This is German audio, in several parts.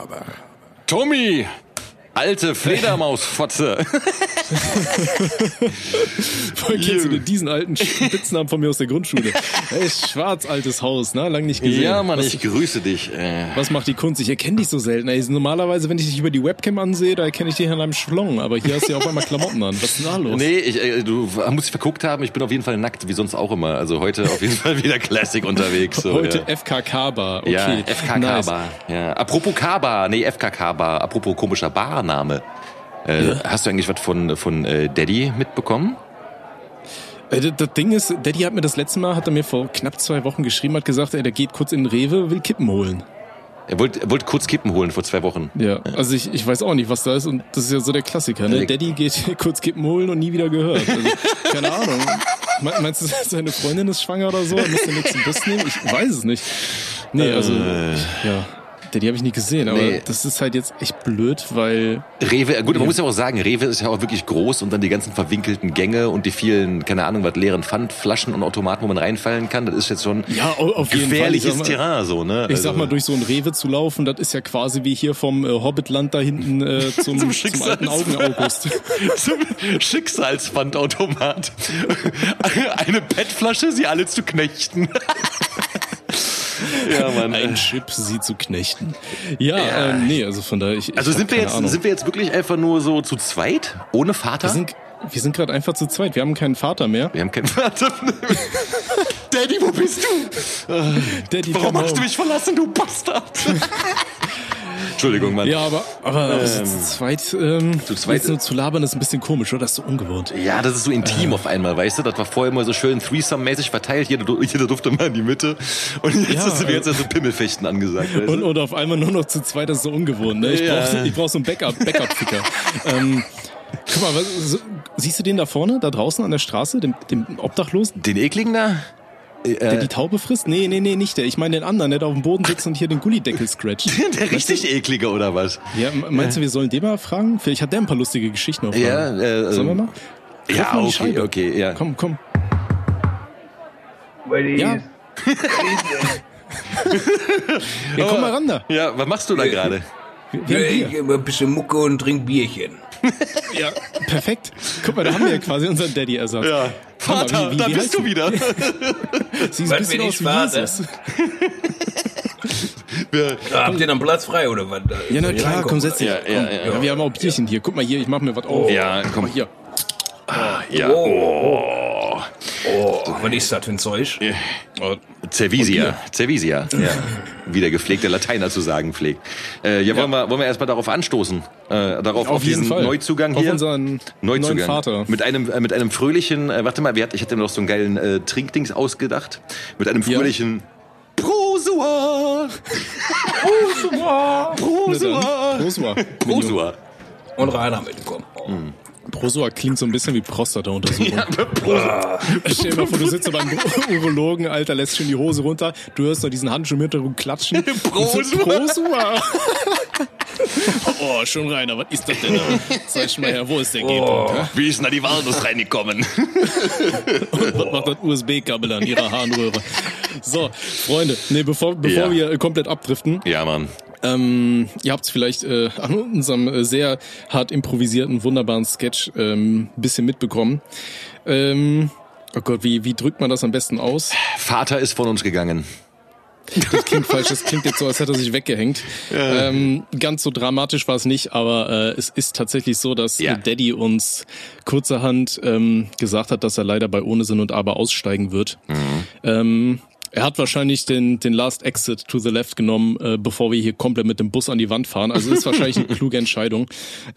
aber. Tommy! Alte Fledermausfotze. Woher kennst du denn diesen alten Spitznamen von mir aus der Grundschule? Ey, schwarz altes Haus, ne? Lang nicht gesehen. ja, Mann, was, ich grüße dich. Äh, was macht die Kunst? Ich erkenne dich so selten. Ey, normalerweise, wenn ich dich über die Webcam ansehe, da erkenne ich dich an einem Schlong. Aber hier hast du ja auf einmal Klamotten an. Was ist denn da los? Nee, ich, äh, du musst dich verguckt haben, ich bin auf jeden Fall nackt, wie sonst auch immer. Also heute auf jeden Fall wieder Classic unterwegs. So, Heute ja. FKK-Bar. Okay. Ja, FKK Nice. Bar. Ja. Apropos K-Bar, nee, FKK Bar, apropos komischer Barname. Äh, Hast du eigentlich was von, von äh, Daddy mitbekommen? Äh, Das Ding ist, Daddy hat mir das letzte Mal, hat er mir vor knapp zwei Wochen geschrieben, hat gesagt, ey, der geht kurz in den Rewe, will Kippen holen. Er wollte er wollte kurz Kippen holen vor zwei Wochen. Ja, also ich, ich weiß auch nicht, was da ist und das ist ja so der Klassiker, ne? Ja. Daddy geht kurz Kippen holen und nie wieder gehört. Also, keine Ahnung. Me- Meinst du, seine Freundin ist schwanger oder so? Er muss den nächsten Bus nehmen? Ich weiß es nicht. Nee, also, ich, ja. Daddy habe ich nie gesehen, aber Nee. das ist halt jetzt echt blöd, weil Rewe, gut, man muss ja auch sagen, Rewe ist ja auch wirklich groß und dann die ganzen verwinkelten Gänge und die vielen, keine Ahnung, was leeren Pfandflaschen und Automaten, wo man reinfallen kann, das ist jetzt schon Ja, gefährliches Ich sag mal- Terrain, so, ne? Ich sag Also- mal, durch so ein Rewe zu laufen, das ist ja quasi wie hier vom äh, Hobbitland da hinten äh, zum, zum, Schicksals- alten Augen-August. Zum Schicksalspfandautomat. Eine PET-Flasche, sie alle zu knechten. ja, Mann. Ein Chip, sie zu knechten. Ja, Ja. Ähm, nee, also von daher, ich, Also ich hab sind wir jetzt, Ahnung. sind wir jetzt wirklich einfach nur so zu zweit? Ohne Vater? wir sind, wir sind gerade einfach zu zweit. Wir haben keinen Vater mehr. Wir haben keinen Vater. Daddy, wo bist du? Daddy, Warum hast du mich verlassen, du Bastard? Entschuldigung, Mann. Ja, aber, aber so zu zweit, ähm, zu zweit- jetzt nur zu labern ist ein bisschen komisch, oder? Das ist so ungewohnt. Ja, das ist so intim auf einmal, weißt du? Das war vorher immer so schön Threesome-mäßig verteilt. Jeder, jeder durfte mal in die Mitte. Und jetzt Ja, ist jetzt also Pimmelfechten angesagt. Weißt Und, du? und auf einmal nur noch zu zweit, das ist so ungewohnt. Ne? Ich Ja. brauch ich brauch so einen Backup, Backup-Ficker. ähm, guck mal, was, so, siehst du den da vorne, da draußen an der Straße, den, den Obdachlosen? Den ekligen da? Der die Taube frisst? Nee, nee, nee, nicht der. Ich meine den anderen, der da auf dem Boden sitzt und hier den Gullideckel scratcht. Der richtig eklige oder was? Ja, meinst du, wir sollen den mal fragen? Vielleicht hat der ein paar lustige Geschichten auf Ja, äh, Sollen wir mal? Klopf Ja, mal okay, okay, ja. Komm, komm. Weil Ja. Ja, komm mal ran da. Ja, was machst du da gerade? Haben ich immer ein bisschen Mucke und trink Bierchen. Ja, perfekt. Guck mal, da haben wir ja quasi unseren Daddy-Ersatz. Ja. Vater, mal, wie- wie- da wie bist heißt du wieder. Siehst ein bisschen aus ich wie warte? Jesus. Wir- Ja, habt ihr dann Platz frei oder was? Ja, na klar, komm, setz dich. Ja, ja, ja. Ja, wir haben auch Bierchen hier. Guck mal hier, ich mach mir was auf. Ja, komm. mal hier. Ja. Oh. Oh. Was ist das für ein Zeug? Oh, Cervisia. Cervisia. Ja. Wie der gepflegte Lateiner zu sagen pflegt. Äh, ja, wollen wir, wollen wir erstmal darauf anstoßen? Äh, darauf, auf, Auf jeden diesen Fall. Neuzugang Auf hier? unseren Neuzugang. neuen Vater. Mit einem, äh, mit einem fröhlichen, äh, warte mal, wir hat, ich hatte mir noch so einen geilen äh, Trinkdings ausgedacht. Mit einem Ja. fröhlichen Prosua. Prosua. Prosua. Prosua. Prosua. Und Rainer mitkommen. Oh. Prosua klingt so ein bisschen wie Prostata-Untersuchung. Stell dir mal vor, du sitzt beim Urologen, Alter, lässt schon die Hose runter, du hörst noch diesen Handschuh im Hintergrund klatschen. Prosua. Prosua. oh, schon Rainer, was ist das denn? da? Zeig mal her, wo ist der G-Punkt? hä? Wie ist denn da die Walnuss reingekommen? Was macht das USB-Kabel an ihrer Harnröhre? So, Freunde, nee, bevor, bevor Ja. wir komplett abdriften, ja, Mann. Ähm, ihr habt es vielleicht äh, an unserem äh, sehr hart improvisierten, wunderbaren Sketch ähm, bisschen mitbekommen. Ähm, oh Gott, wie, wie drückt man das am besten aus? Vater ist von uns gegangen. Das klingt falsch, das klingt jetzt so, als hätte er sich weggehängt. Ähm, ganz so dramatisch war es nicht, aber äh, es ist tatsächlich so, dass Ja. Daddy uns kurzerhand ähm, gesagt hat, dass er leider bei Ohne Sinn und Aber aussteigen wird. Ähm, er hat wahrscheinlich den, den Last Exit to the Left genommen, äh, bevor wir hier komplett mit dem Bus an die Wand fahren. Also ist wahrscheinlich eine kluge Entscheidung.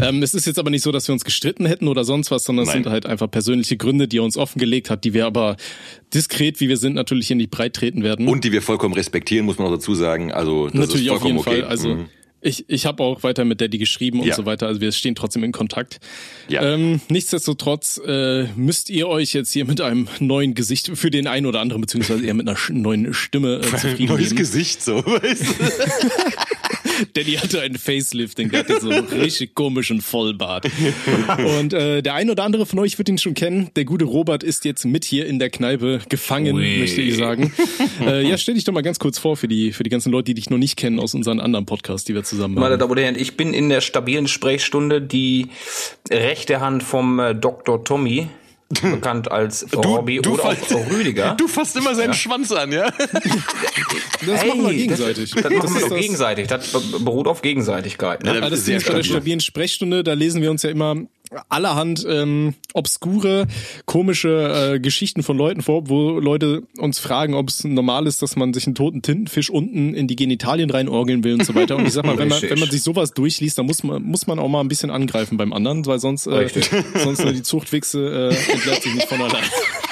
Ähm, es ist jetzt aber nicht so, dass wir uns gestritten hätten oder sonst was, sondern es sind halt einfach persönliche Gründe, die er uns offengelegt hat, die wir aber diskret, wie wir sind, natürlich hier nicht breit treten werden. Und die wir vollkommen respektieren, muss man auch dazu sagen. Also, das Natürlich ist auf vollkommen jeden okay. Fall. Also Mhm. Ich, ich habe auch weiter mit Daddy geschrieben und Ja. so weiter. Also wir stehen trotzdem in Kontakt. Ja. Ähm, nichtsdestotrotz äh, müsst ihr euch jetzt hier mit einem neuen Gesicht für den einen oder anderen, beziehungsweise eher mit einer neuen Stimme äh, zufrieden Neues geben. Gesicht, so, weißt du? Danny hatte einen Facelifting, der hatte so einen richtig komischen Vollbart. Und äh, der ein oder andere von euch wird ihn schon kennen. Der gute Robert ist jetzt mit hier in der Kneipe gefangen, Ui. möchte ich sagen. Äh, ja, stell dich doch mal ganz kurz vor für die, für die ganzen Leute, die dich noch nicht kennen aus unseren anderen Podcasts, die wir zusammen Meine machen. Damen und Herren, ich bin in der stabilen Sprechstunde die rechte Hand vom äh, Dr. Tommy, bekannt als Robby oder auch Rüdiger. Du fasst immer seinen Schwanz an, ja? Das machen wir Hey, gegenseitig. Das, das machen wir ist doch das- gegenseitig. Das be- beruht auf Gegenseitigkeit. Ne? Ja, das Ding ist bei der stabil. stabilen Sprechstunde, da lesen wir uns ja immer allerhand ähm, obskure, komische äh, Geschichten von Leuten vor, wo Leute uns fragen, ob es normal ist, dass man sich einen toten Tintenfisch unten in die Genitalien reinorgeln will und so weiter. Und ich sag mal, wenn man, wenn man sich sowas durchliest, dann muss man, muss man auch mal ein bisschen angreifen beim anderen, weil sonst, äh, Richtig. sonst äh, die Zuchtwichse äh, entleert sich nicht von allein.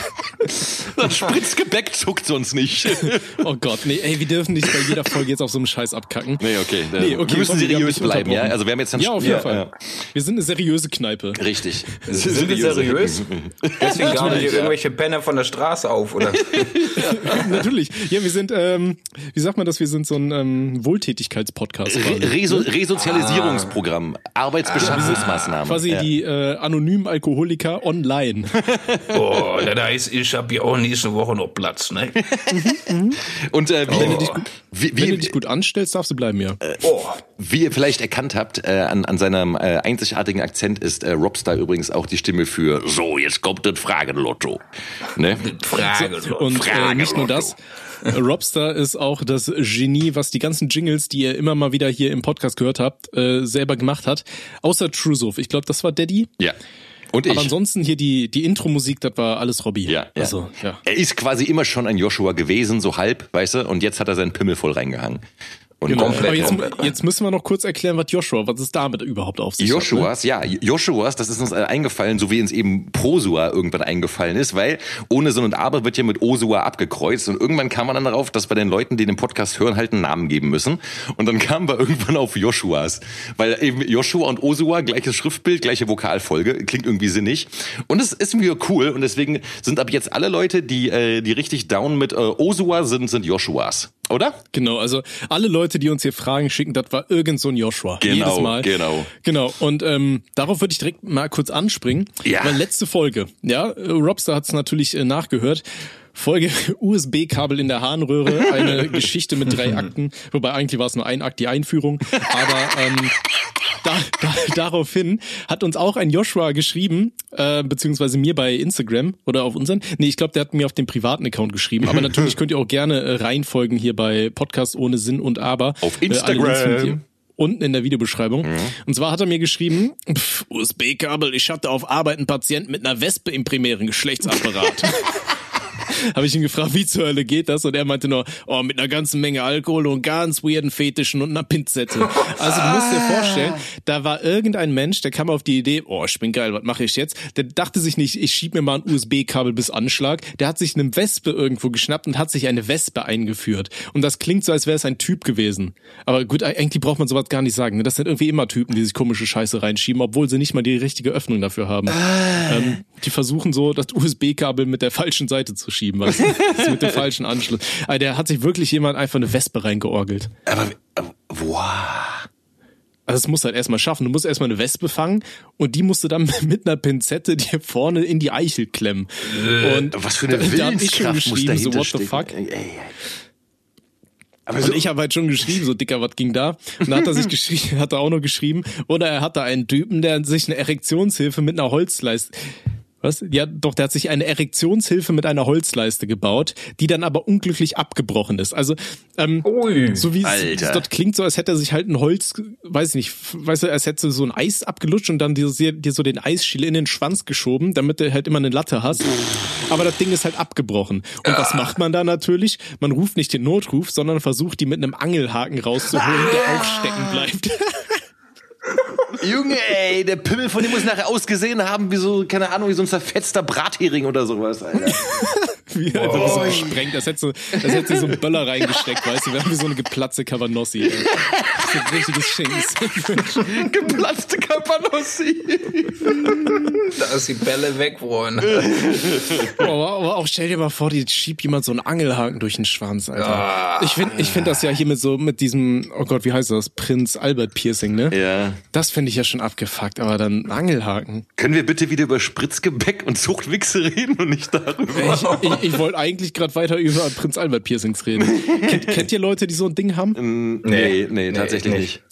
Das Spritzgebäck zuckt sonst nicht. Oh Gott, nee, ey, wir dürfen nicht bei jeder Folge jetzt auf so einem Scheiß abkacken. Nee, okay. Nee, okay, wir müssen seriös bleiben, ja? Also wir haben jetzt dann Ja, auf jeden ja, Fall. ja. Wir sind eine seriöse Kneipe. Richtig. Sind wir seriös? Deswegen gerade hier irgendwelche Penner von der Straße auf, oder? Natürlich. Ja, wir sind, ähm, wie sagt man das? Wir sind so ein ähm, Wohltätigkeitspodcast. Re quasi. Reso Resozialisierungsprogramm, Arbeitsbeschaffungsmaßnahmen. Quasi ja. die äh, anonymen Alkoholiker online. Oh, das heißt, ich hab ja auch nächste Woche noch Platz, ne? Und äh, wie, Wenn du dich gut- wie, Wenn du wie, dich gut anstellst, darfst du bleiben, ja. Oh, wie ihr vielleicht erkannt habt, äh, an, an seinem äh, einzigartigen Akzent ist äh, Robstar übrigens auch die Stimme für So, jetzt kommt das Fragenlotto. Ne? Frage. Und äh, Frage, nicht nur das. äh, Robstar ist auch das Genie, was die ganzen Jingles, die ihr immer mal wieder hier im Podcast gehört habt, äh, selber gemacht hat. Außer Trusov. Ich glaube, das war Daddy. Ja. Und ich. Aber ansonsten hier die, die Intro-Musik, das war alles Robbie. ja, ja. Also, ja. Er ist quasi immer schon ein Joshua gewesen, so halb, weißt du, und jetzt hat er seinen Pimmel voll reingehangen. Und Genau. Komplett, Aber jetzt, komplett. jetzt müssen wir noch kurz erklären, was Joshua, was es damit überhaupt auf sich hat. Ne? Joshuas, ja, Joshuas, das ist uns eingefallen, so wie uns eben Prosua irgendwann eingefallen ist, weil ohne Sinn und Aber wird ja mit Osua abgekreuzt und irgendwann kam man dann darauf, dass wir den Leuten, die den Podcast hören, halt einen Namen geben müssen und dann kamen wir irgendwann auf Joshuas, weil eben Joshua und Osua, gleiches Schriftbild, gleiche Vokalfolge, klingt irgendwie sinnig und es ist irgendwie cool und deswegen sind ab jetzt alle Leute, die, äh, die richtig down mit äh, Osua sind, sind Joshuas, oder? Genau, also alle Leute, die uns hier Fragen schicken, das war irgend so ein Joshua. Genau, Jedes Mal. genau. Genau. Und ähm, darauf würde ich direkt mal kurz anspringen. Ja. Weil letzte Folge, ja, Robster hat es natürlich äh, nachgehört. Folge USB-Kabel in der Harnröhre, eine Geschichte mit drei Akten, wobei eigentlich war es nur ein Akt, die Einführung. Aber ähm, da, da, daraufhin hat uns auch ein Joshua geschrieben, äh, beziehungsweise mir bei Instagram oder auf unseren. Nee, ich glaube, der hat mir auf dem privaten Account geschrieben. Aber natürlich könnt ihr auch gerne äh, reinfolgen hier bei Podcast ohne Sinn und Aber. Auf Äh, Instagram. ihr Unten in der Videobeschreibung. Und zwar hat er mir geschrieben, USB-Kabel, ich hatte auf Arbeit einen Patienten mit einer Wespe im primären Geschlechtsapparat. Habe ich ihn gefragt, wie zur Hölle geht das? Und er meinte nur, oh, mit einer ganzen Menge Alkohol und ganz weirden Fetischen und einer Pinzette. Also du musst dir vorstellen, da war irgendein Mensch, der kam auf die Idee, oh, ich bin geil, was mache ich jetzt? Der dachte sich nicht, ich schieb mir mal ein USB-Kabel bis Anschlag. Der hat sich eine Wespe irgendwo geschnappt und hat sich eine Wespe eingeführt. Und das klingt so, als wäre es ein Typ gewesen. Aber gut, eigentlich braucht man sowas gar nicht sagen. ne? Das sind irgendwie immer Typen, die sich komische Scheiße reinschieben, obwohl sie nicht mal die richtige Öffnung dafür haben. Ähm, die versuchen so, das USB-Kabel mit der falschen Seite zu schieben, weißt du? Das mit dem falschen Anschluss. Aber der hat sich wirklich jemand einfach eine Wespe reingeorgelt. Aber, aber wow. Also es muss halt erstmal schaffen. Du musst erstmal eine Wespe fangen und die musst du dann mit einer Pinzette dir vorne in die Eichel klemmen. Und Was für eine da, da hab ich schon Willenskraft muss geschrieben, so what the fuck. Ey, ey. Aber Und so, ich habe halt schon geschrieben, so dicker, was ging da? Und dann hat er sich geschrieben, hat er auch noch geschrieben, oder er hatte einen Typen, der sich eine Erektionshilfe mit einer Holzleiste was? Ja, doch, der hat sich eine Erektionshilfe mit einer Holzleiste gebaut, die dann aber unglücklich abgebrochen ist. Also, ähm, Ui. so wie es dort klingt, so als hätte er sich halt ein Holz, weiß ich nicht, weißt du, als hätte so ein Eis abgelutscht und dann dir, dir so den Eisschiele in den Schwanz geschoben, damit du halt immer eine Latte hast. Aber das Ding ist halt abgebrochen. Und was macht man da natürlich? Man ruft nicht den Notruf, sondern versucht, die mit einem Angelhaken rauszuholen, der auch stecken bleibt. Junge, ey, der Pimmel von dem muss nachher ausgesehen haben wie so, keine Ahnung, wie so ein zerfetzter Brathering oder sowas, Alter. Wie einfach wie so gesprengt. Das hätte so, das hätte so einen Böller reingesteckt, weißt du, wir haben wie so eine geplatzte Cavanossi. So ein richtiges Schinks. Geplatzte Capanossi. Da ist die Bälle weg, Freunde. aber, aber auch stell dir mal vor, die schiebt jemand so einen Angelhaken durch den Schwanz, Alter. Ich finde ich find das ja hier mit so, mit diesem, oh Gott, wie heißt das? Prinz Albert Piercing, ne? Ja. Das finde ich ja schon abgefuckt, aber dann Angelhaken. Können wir bitte wieder über Spritzgebäck und Zuchtwichse reden und nicht darüber? Ich, ich, ich wollte eigentlich gerade weiter über Prinz Albert Piercings reden. kennt, kennt ihr Leute, die so ein Ding haben? nee, nee, tatsächlich nee. nicht.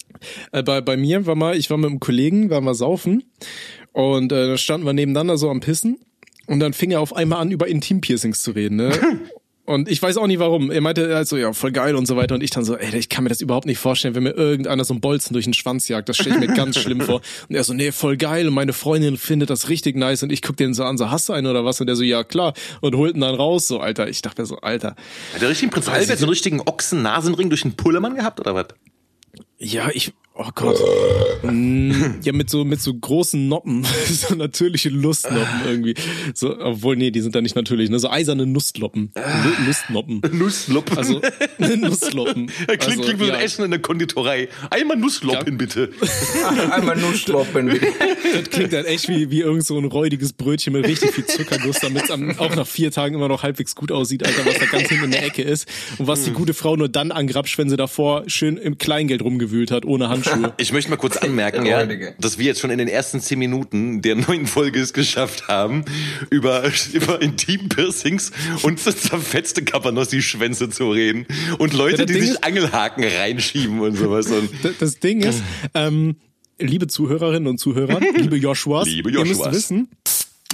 Äh, bei, bei mir war mal, ich war mit einem Kollegen, waren wir saufen und äh, da standen wir nebeneinander so am Pissen und dann fing er auf einmal an, über Intimpiercings zu reden, ne? Und ich weiß auch nicht warum. Er meinte halt so, ja, voll geil und so weiter. Und ich dann so, ey, ich kann mir das überhaupt nicht vorstellen, wenn mir irgendeiner so einen Bolzen durch den Schwanz jagt. Das stelle ich mir ganz schlimm vor. Und er so, nee, voll geil. Und meine Freundin findet das richtig nice. Und ich guck den so an, so, hast du einen oder was? Und der so, ja, klar. Und holt ihn dann raus. So, Alter. Ich dachte mir so, Alter. Hat der richtigen Prinz Albert so einen richtigen Ochsen-Nasenring durch den Pullermann gehabt oder was? Ja, ich, oh Gott. Mm, ja, mit so, mit so großen Noppen. so natürliche Lustnoppen irgendwie. So, obwohl, nee, die sind da nicht natürlich, ne? So eiserne Nussloppen. Lu- Lustnoppen. Nussloppen. Also, Nussloppen. klingt, also, klingt wie so ein ja, Essen in der Konditorei. Einmal Nussloppen, bitte. Einmal nur stoppen, bitte. Das klingt halt echt wie, wie irgend so ein räudiges Brötchen mit richtig viel Zuckerguss, damit es auch nach vier Tagen immer noch halbwegs gut aussieht, Alter, was da ganz hinten in der Ecke ist. Und was die gute Frau nur dann angrapscht, wenn sie davor schön im Kleingeld rumgewühlt hat, ohne Handschuhe. Ich möchte mal kurz anmerken, ja, dass wir jetzt schon in den ersten zehn Minuten der neuen Folge es geschafft haben, über, über Intim-Piercings und zerfetzte Cabanossi-Schwänze zu reden. Und Leute, Ja, die Ding sich Angelshaken reinschieben und sowas. Und Das, Ding ist, ähm, liebe Zuhörerinnen und Zuhörer, liebe Joshuas, Liebe ihr müsst Joshuas. wissen.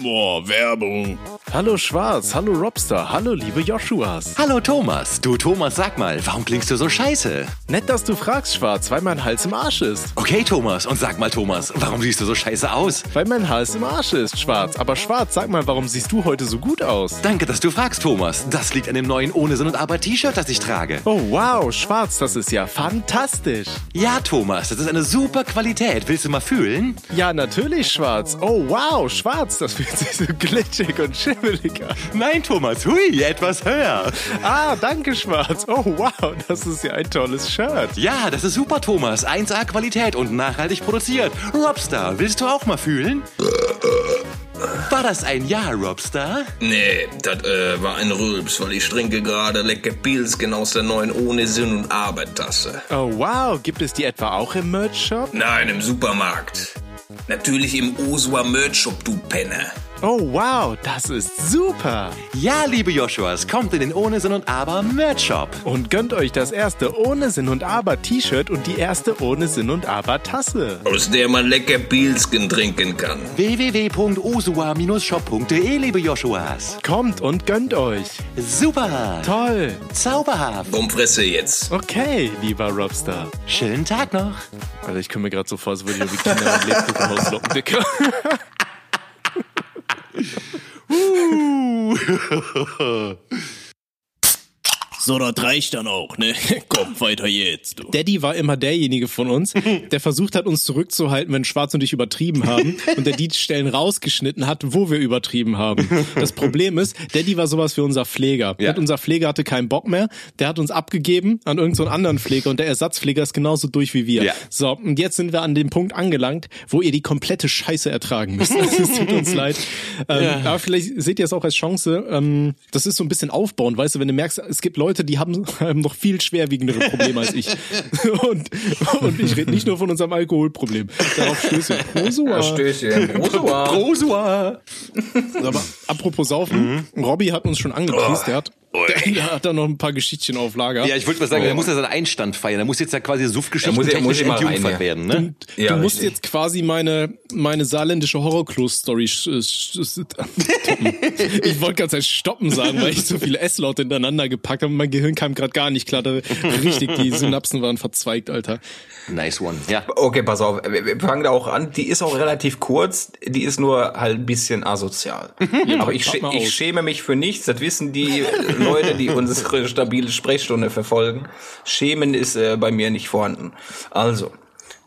Boah, Werbung. Hallo Schwarz, hallo Robster, hallo liebe Joshuas. Hallo Thomas. Du Thomas, sag mal, warum klingst du so scheiße? Nett, dass du fragst, Schwarz, weil mein Hals im Arsch ist. Okay, Thomas, und sag mal, Thomas, warum siehst du so scheiße aus? Weil mein Hals im Arsch ist, Schwarz. Aber Schwarz, sag mal, warum siehst du heute so gut aus? Danke, dass du fragst, Thomas. Das liegt an dem neuen Ohne Sinn und Aber T-Shirt, das ich trage. Oh wow, Schwarz, das ist ja fantastisch. Ja, Thomas, das ist eine super Qualität. Willst du mal fühlen? Ja, natürlich, Schwarz. Oh wow, Schwarz, das fühlt sich so glitschig und schimmelig an. Nein, Thomas, hui, etwas höher. Ah, danke, Schwarz. Oh wow, das ist ja ein tolles Shirt. Ja, das ist super, Thomas. 1A Qualität und nachhaltig produziert. Robstar, willst du auch mal fühlen? War das ein Ja, Robstar? Nee, das äh, war ein Rülps, weil ich trinke gerade lecker Pilzken aus der neuen Ohne Sinn und Arbeit-Tasse. Oh wow, gibt es die etwa auch im Merch-Shop? Nein, im Supermarkt. Natürlich im Osua Merch Shop, du Penner. Oh wow, das ist super. Ja, liebe Joshuas, kommt in den Ohne Sinn und Aber Merch Shop. Und gönnt euch das erste ohne Sinn und Aber T-Shirt und die erste ohne Sinn und Aber Tasse. Aus der man lecker Pilzken trinken kann. www.osua-shop.de, liebe Joshuas. Kommt und gönnt euch. Super. Toll. Zauberhaft. Komm, fresse jetzt. Okay, lieber Robstar. Schönen Tag noch. Alter, ich komme mir gerade so vor, als würde ich Kinder und Lebkuchen auslocken, Dicker. uh. So, das reicht dann auch, ne? Komm, weiter jetzt, du. Daddy war immer derjenige von uns, der versucht hat, uns zurückzuhalten, wenn Schwarz und ich übertrieben haben und der die Stellen rausgeschnitten hat, wo wir übertrieben haben. Das Problem ist, Daddy war sowas wie unser Pfleger. Ja. Und unser Pfleger hatte keinen Bock mehr, der hat uns abgegeben an irgendeinen so anderen Pfleger und der Ersatzpfleger ist genauso durch wie wir. Ja. So, und jetzt sind wir an dem Punkt angelangt, wo ihr die komplette Scheiße ertragen müsst. Also, es tut uns leid. Ähm, Aber vielleicht seht ihr es auch als Chance. Ähm, das ist so ein bisschen aufbauend, weißt du, wenn du merkst, es gibt Leute, die haben, haben noch viel schwerwiegendere Probleme als ich. Und, und ich rede nicht nur von unserem Alkoholproblem. Darauf stöße ich. Prosua. Stößchen. Prosua. Prosua. Aber apropos Saufen, Robby hat uns schon angepriest, der hat, der, der hat da noch ein paar Geschichtchen auf Lager. Ja, ich wollte mal sagen, er muss ja seinen Einstand feiern. Er muss jetzt ja quasi Suffgeschichten Da muss ich- muss ich mal rein, entjungfert ja. werden, ne? Du, Ja, du musst richtig. jetzt quasi meine, meine saarländische Horrorklo-Story sch- sch- sch- toppen. Ich wollte ganz stoppen sagen, weil ich so viele S-Laute hintereinander gepackt habe mein Gehirn kam gerade gar nicht klar. Da richtig, die Synapsen waren verzweigt, Alter. Nice one. Ja. Okay, pass auf, wir fangen da auch an. Die ist auch relativ kurz, die ist nur halt ein bisschen asozial. Aber ich, mal ich schäme mich für nichts, das wissen die Leute, die unsere stabile Sprechstunde verfolgen. Schämen ist äh, bei mir nicht vorhanden. Also,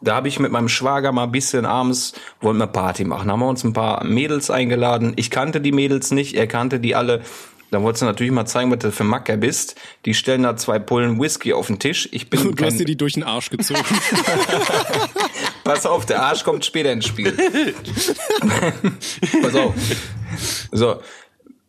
da habe ich mit meinem Schwager mal ein bisschen abends, wollten wir Party machen. Haben wir uns ein paar Mädels eingeladen. Ich kannte die Mädels nicht, er kannte die alle. Da wolltest du natürlich mal zeigen, was du für Macker bist. Die stellen da zwei Pullen Whisky auf den Tisch. Ich bin Du hast dir die durch den Arsch gezogen. Pass auf, der Arsch kommt später ins Spiel. Pass auf. So.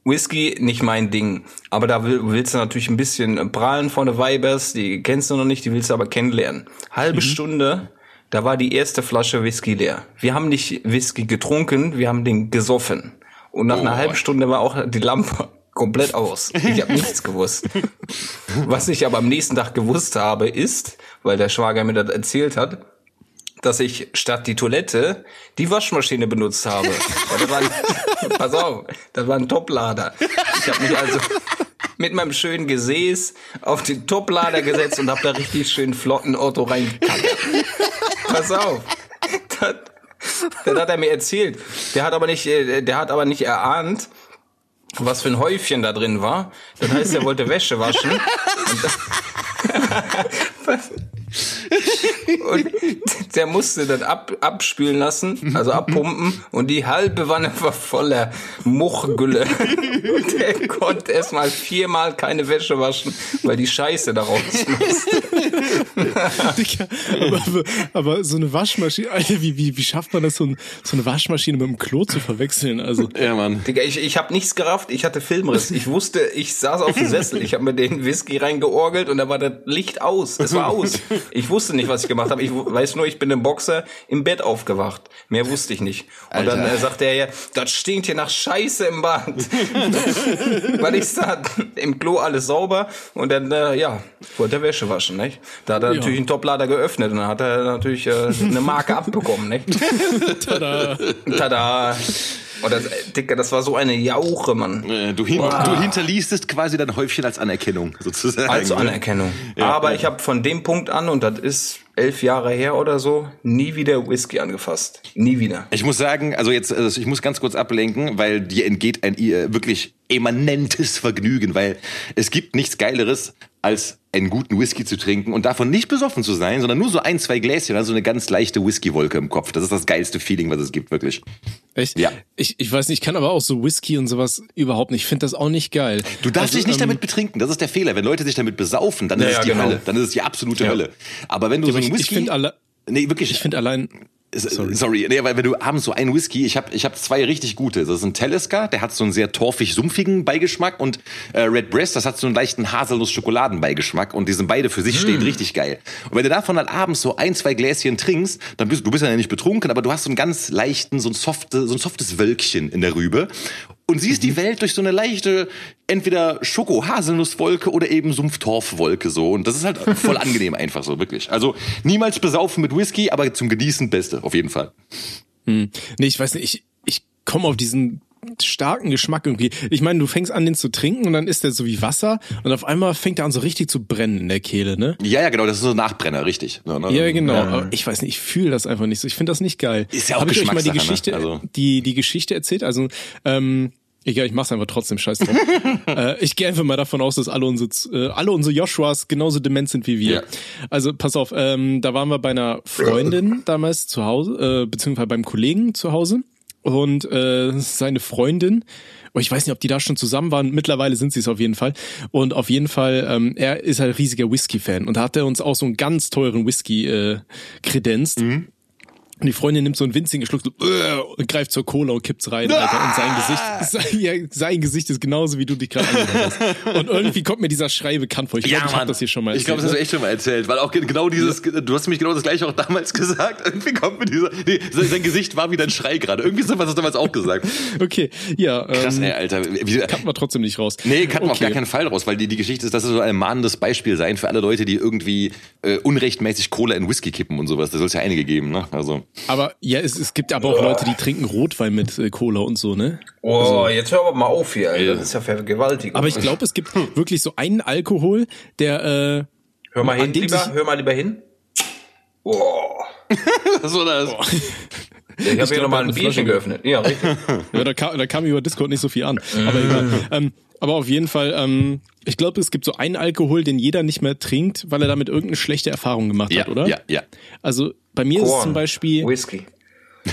Whisky, nicht mein Ding. Aber da will, willst du natürlich ein bisschen prahlen von der Vibers, die kennst du noch nicht, die willst du aber kennenlernen. Halbe Stunde, da war die erste Flasche Whisky leer. Wir haben nicht Whisky getrunken, wir haben den gesoffen. Und nach einer halben Stunde war auch die Lampe komplett aus. Ich habe nichts gewusst. Was ich aber am nächsten Tag gewusst habe, ist, weil der Schwager mir das erzählt hat, dass ich statt die Toilette die Waschmaschine benutzt habe. Das war ein, pass auf, das war ein Toplader. Ich habe mich also mit meinem schönen Gesäß auf den Toplader gesetzt und habe da richtig schön flotten Otto reingekackt. Pass auf. Das, das hat er mir erzählt. Der hat aber nicht, äh, der hat aber nicht erahnt, was für ein Häufchen da drin war. Das heißt, er wollte Wäsche waschen. Und der musste das ab, abspülen lassen, also abpumpen, und die halbe Wanne war voller Muchgülle. Und der konnte erst mal viermal keine Wäsche waschen, weil die Scheiße da raus musste. Digga, aber, aber, aber so eine Waschmaschine, Alter, wie, wie, wie schafft man das, so, ein, so eine Waschmaschine mit einem Klo zu verwechseln? Also, Ja, Mann. Digga, ich, ich habe nichts gerafft, ich hatte Filmriss. Ich wusste, ich saß auf dem Sessel, ich habe mir den Whisky reingeorgelt und da war das Licht aus. Es war aus. Ich wusste nicht, was ich gemacht habe. Ich weiß nur, ich bin im Boxer im Bett aufgewacht. Mehr wusste ich nicht. Und dann Alter. äh, sagte er ja, das stinkt hier nach Scheiße im Bad. Weil ich sah im Klo alles sauber und dann, äh, ja, wollte er Wäsche waschen, nicht? Da hat er Ja. natürlich einen Toplader geöffnet und dann hat er natürlich äh, eine Marke abbekommen, nicht? tada. Tada. Und das, Dicker, das war so eine Jauche, Mann. Äh, Du, hin, du hinterließest quasi dein Häufchen als Anerkennung, sozusagen. Als ne? Anerkennung. Ja, Aber ich habe von dem Punkt an, und das ist elf Jahre her oder so, nie wieder Whisky angefasst. Nie wieder. Ich muss sagen, also jetzt, also ich muss ganz kurz ablenken, weil dir entgeht ein äh, wirklich emanentes Vergnügen, weil es gibt nichts Geileres, als einen guten Whisky zu trinken und davon nicht besoffen zu sein, sondern nur so ein, zwei Gläschen, also eine ganz leichte Whiskywolke im Kopf. Das ist das geilste Feeling, was es gibt, wirklich. Echt? Ja. Ich, ich weiß nicht, ich kann aber auch so Whisky und sowas überhaupt nicht. Ich finde das auch nicht geil. Du darfst Also, dich nicht ähm, damit betrinken, das ist der Fehler. Wenn Leute sich damit besaufen, dann ist Ja, es ja, die genau. Hölle. Dann ist es die absolute Hölle. Aber wenn du so aber einen ich, Whisky... ich finde alle, nee, wirklich. ich finde allein, Sorry. Sorry, nee, weil wenn du abends so einen Whisky, ich habe ich hab zwei richtig gute. Das ist ein Talisker, der hat so einen sehr torfig-sumpfigen Beigeschmack und äh, Red Breast, das hat so einen leichten Haselnuss-Schokoladen-Beigeschmack und die sind beide für sich stehend richtig geil. Und wenn du davon dann abends so ein, zwei Gläschen trinkst, dann bist du bist ja nicht betrunken, aber du hast so einen ganz leichten, so ein, softe, so ein softes Wölkchen in der Rübe und siehst die Welt durch so eine leichte, entweder Schoko-Haselnusswolke oder eben Sumpftorfwolke so. Und das ist halt voll angenehm einfach so, wirklich. Also niemals besaufen mit Whisky, aber zum Genießen Beste, auf jeden Fall. nee, ich weiß nicht, ich, ich komme auf diesen starken Geschmack irgendwie. Ich meine, du fängst an, den zu trinken und dann ist der so wie Wasser und auf einmal fängt er an so richtig zu brennen in der Kehle, ne? Ja, ja, genau, das ist so ein Nachbrenner, richtig. Ja, ne? Ja, genau. Aber ich weiß nicht, ich fühle das einfach nicht so. Ich finde das nicht geil. Ist ja auch Hab ich euch mal die Geschmackssache, Geschichte, ne? Also- die, die Geschichte erzählt? Also, ähm, Egal, ich mach's einfach trotzdem, scheiß drauf. äh, ich gehe einfach mal davon aus, dass alle unsere, äh, alle unsere Joshuas genauso dement sind wie wir. Ja. Also pass auf, ähm, da waren wir bei einer Freundin damals zu Hause, äh, beziehungsweise beim Kollegen zu Hause. Und äh, seine Freundin, oh, ich weiß nicht, ob die da schon zusammen waren, mittlerweile sind sie es auf jeden Fall. Und auf jeden Fall, ähm, er ist halt riesiger Whisky-Fan. Und da hat er uns auch so einen ganz teuren Whisky äh, kredenzt. Und die Freundin nimmt so einen winzigen Schluck so, und greift zur Cola und kippt's rein, Alter. Und sein Gesicht, sein, ja, sein Gesicht ist genauso, wie du dich gerade angehört hast. Und irgendwie kommt mir dieser Schrei bekannt vor. Ich glaube, ich habe das hier schon mal Ich glaube, das hast du echt schon mal erzählt, weil auch ge- genau dieses, du hast mich genau das gleiche auch damals gesagt. Irgendwie kommt mir dieser, nee, sein Gesicht war wie dein Schrei gerade. Irgendwie so was hast du damals auch gesagt. Okay, ja. Krass, ähm, ey, Alter. Wie, Kann man trotzdem nicht raus. Nee, kann man auf Okay. gar keinen Fall raus, weil die, die Geschichte ist, das soll ein mahnendes Beispiel sein für alle Leute, die irgendwie äh, unrechtmäßig Cola in Whisky kippen und sowas. Da soll es ja einige geben, ne? Also. Aber ja, es, es gibt aber auch Leute, die trinken Rotwein mit äh, Cola und so, ne? Oh, jetzt hör aber mal auf hier, Alter. Das ist ja vergewaltigend. Aber ich glaube, es gibt wirklich so einen Alkohol, der äh, hör mal an hin, lieber, sich- hör mal lieber hin. Oh. Was war das? Ich habe hier nochmal ein Bierchen geöffnet. Ja, richtig. Ja, da kam, da kam über Discord nicht so viel an. Aber egal. Ähm, aber auf jeden Fall, ähm, ich glaube, es gibt so einen Alkohol, den jeder nicht mehr trinkt, weil er damit irgendeine schlechte Erfahrung gemacht Ja, hat, oder? ja, ja. Also bei mir ist es Korn. zum Beispiel, Whisky.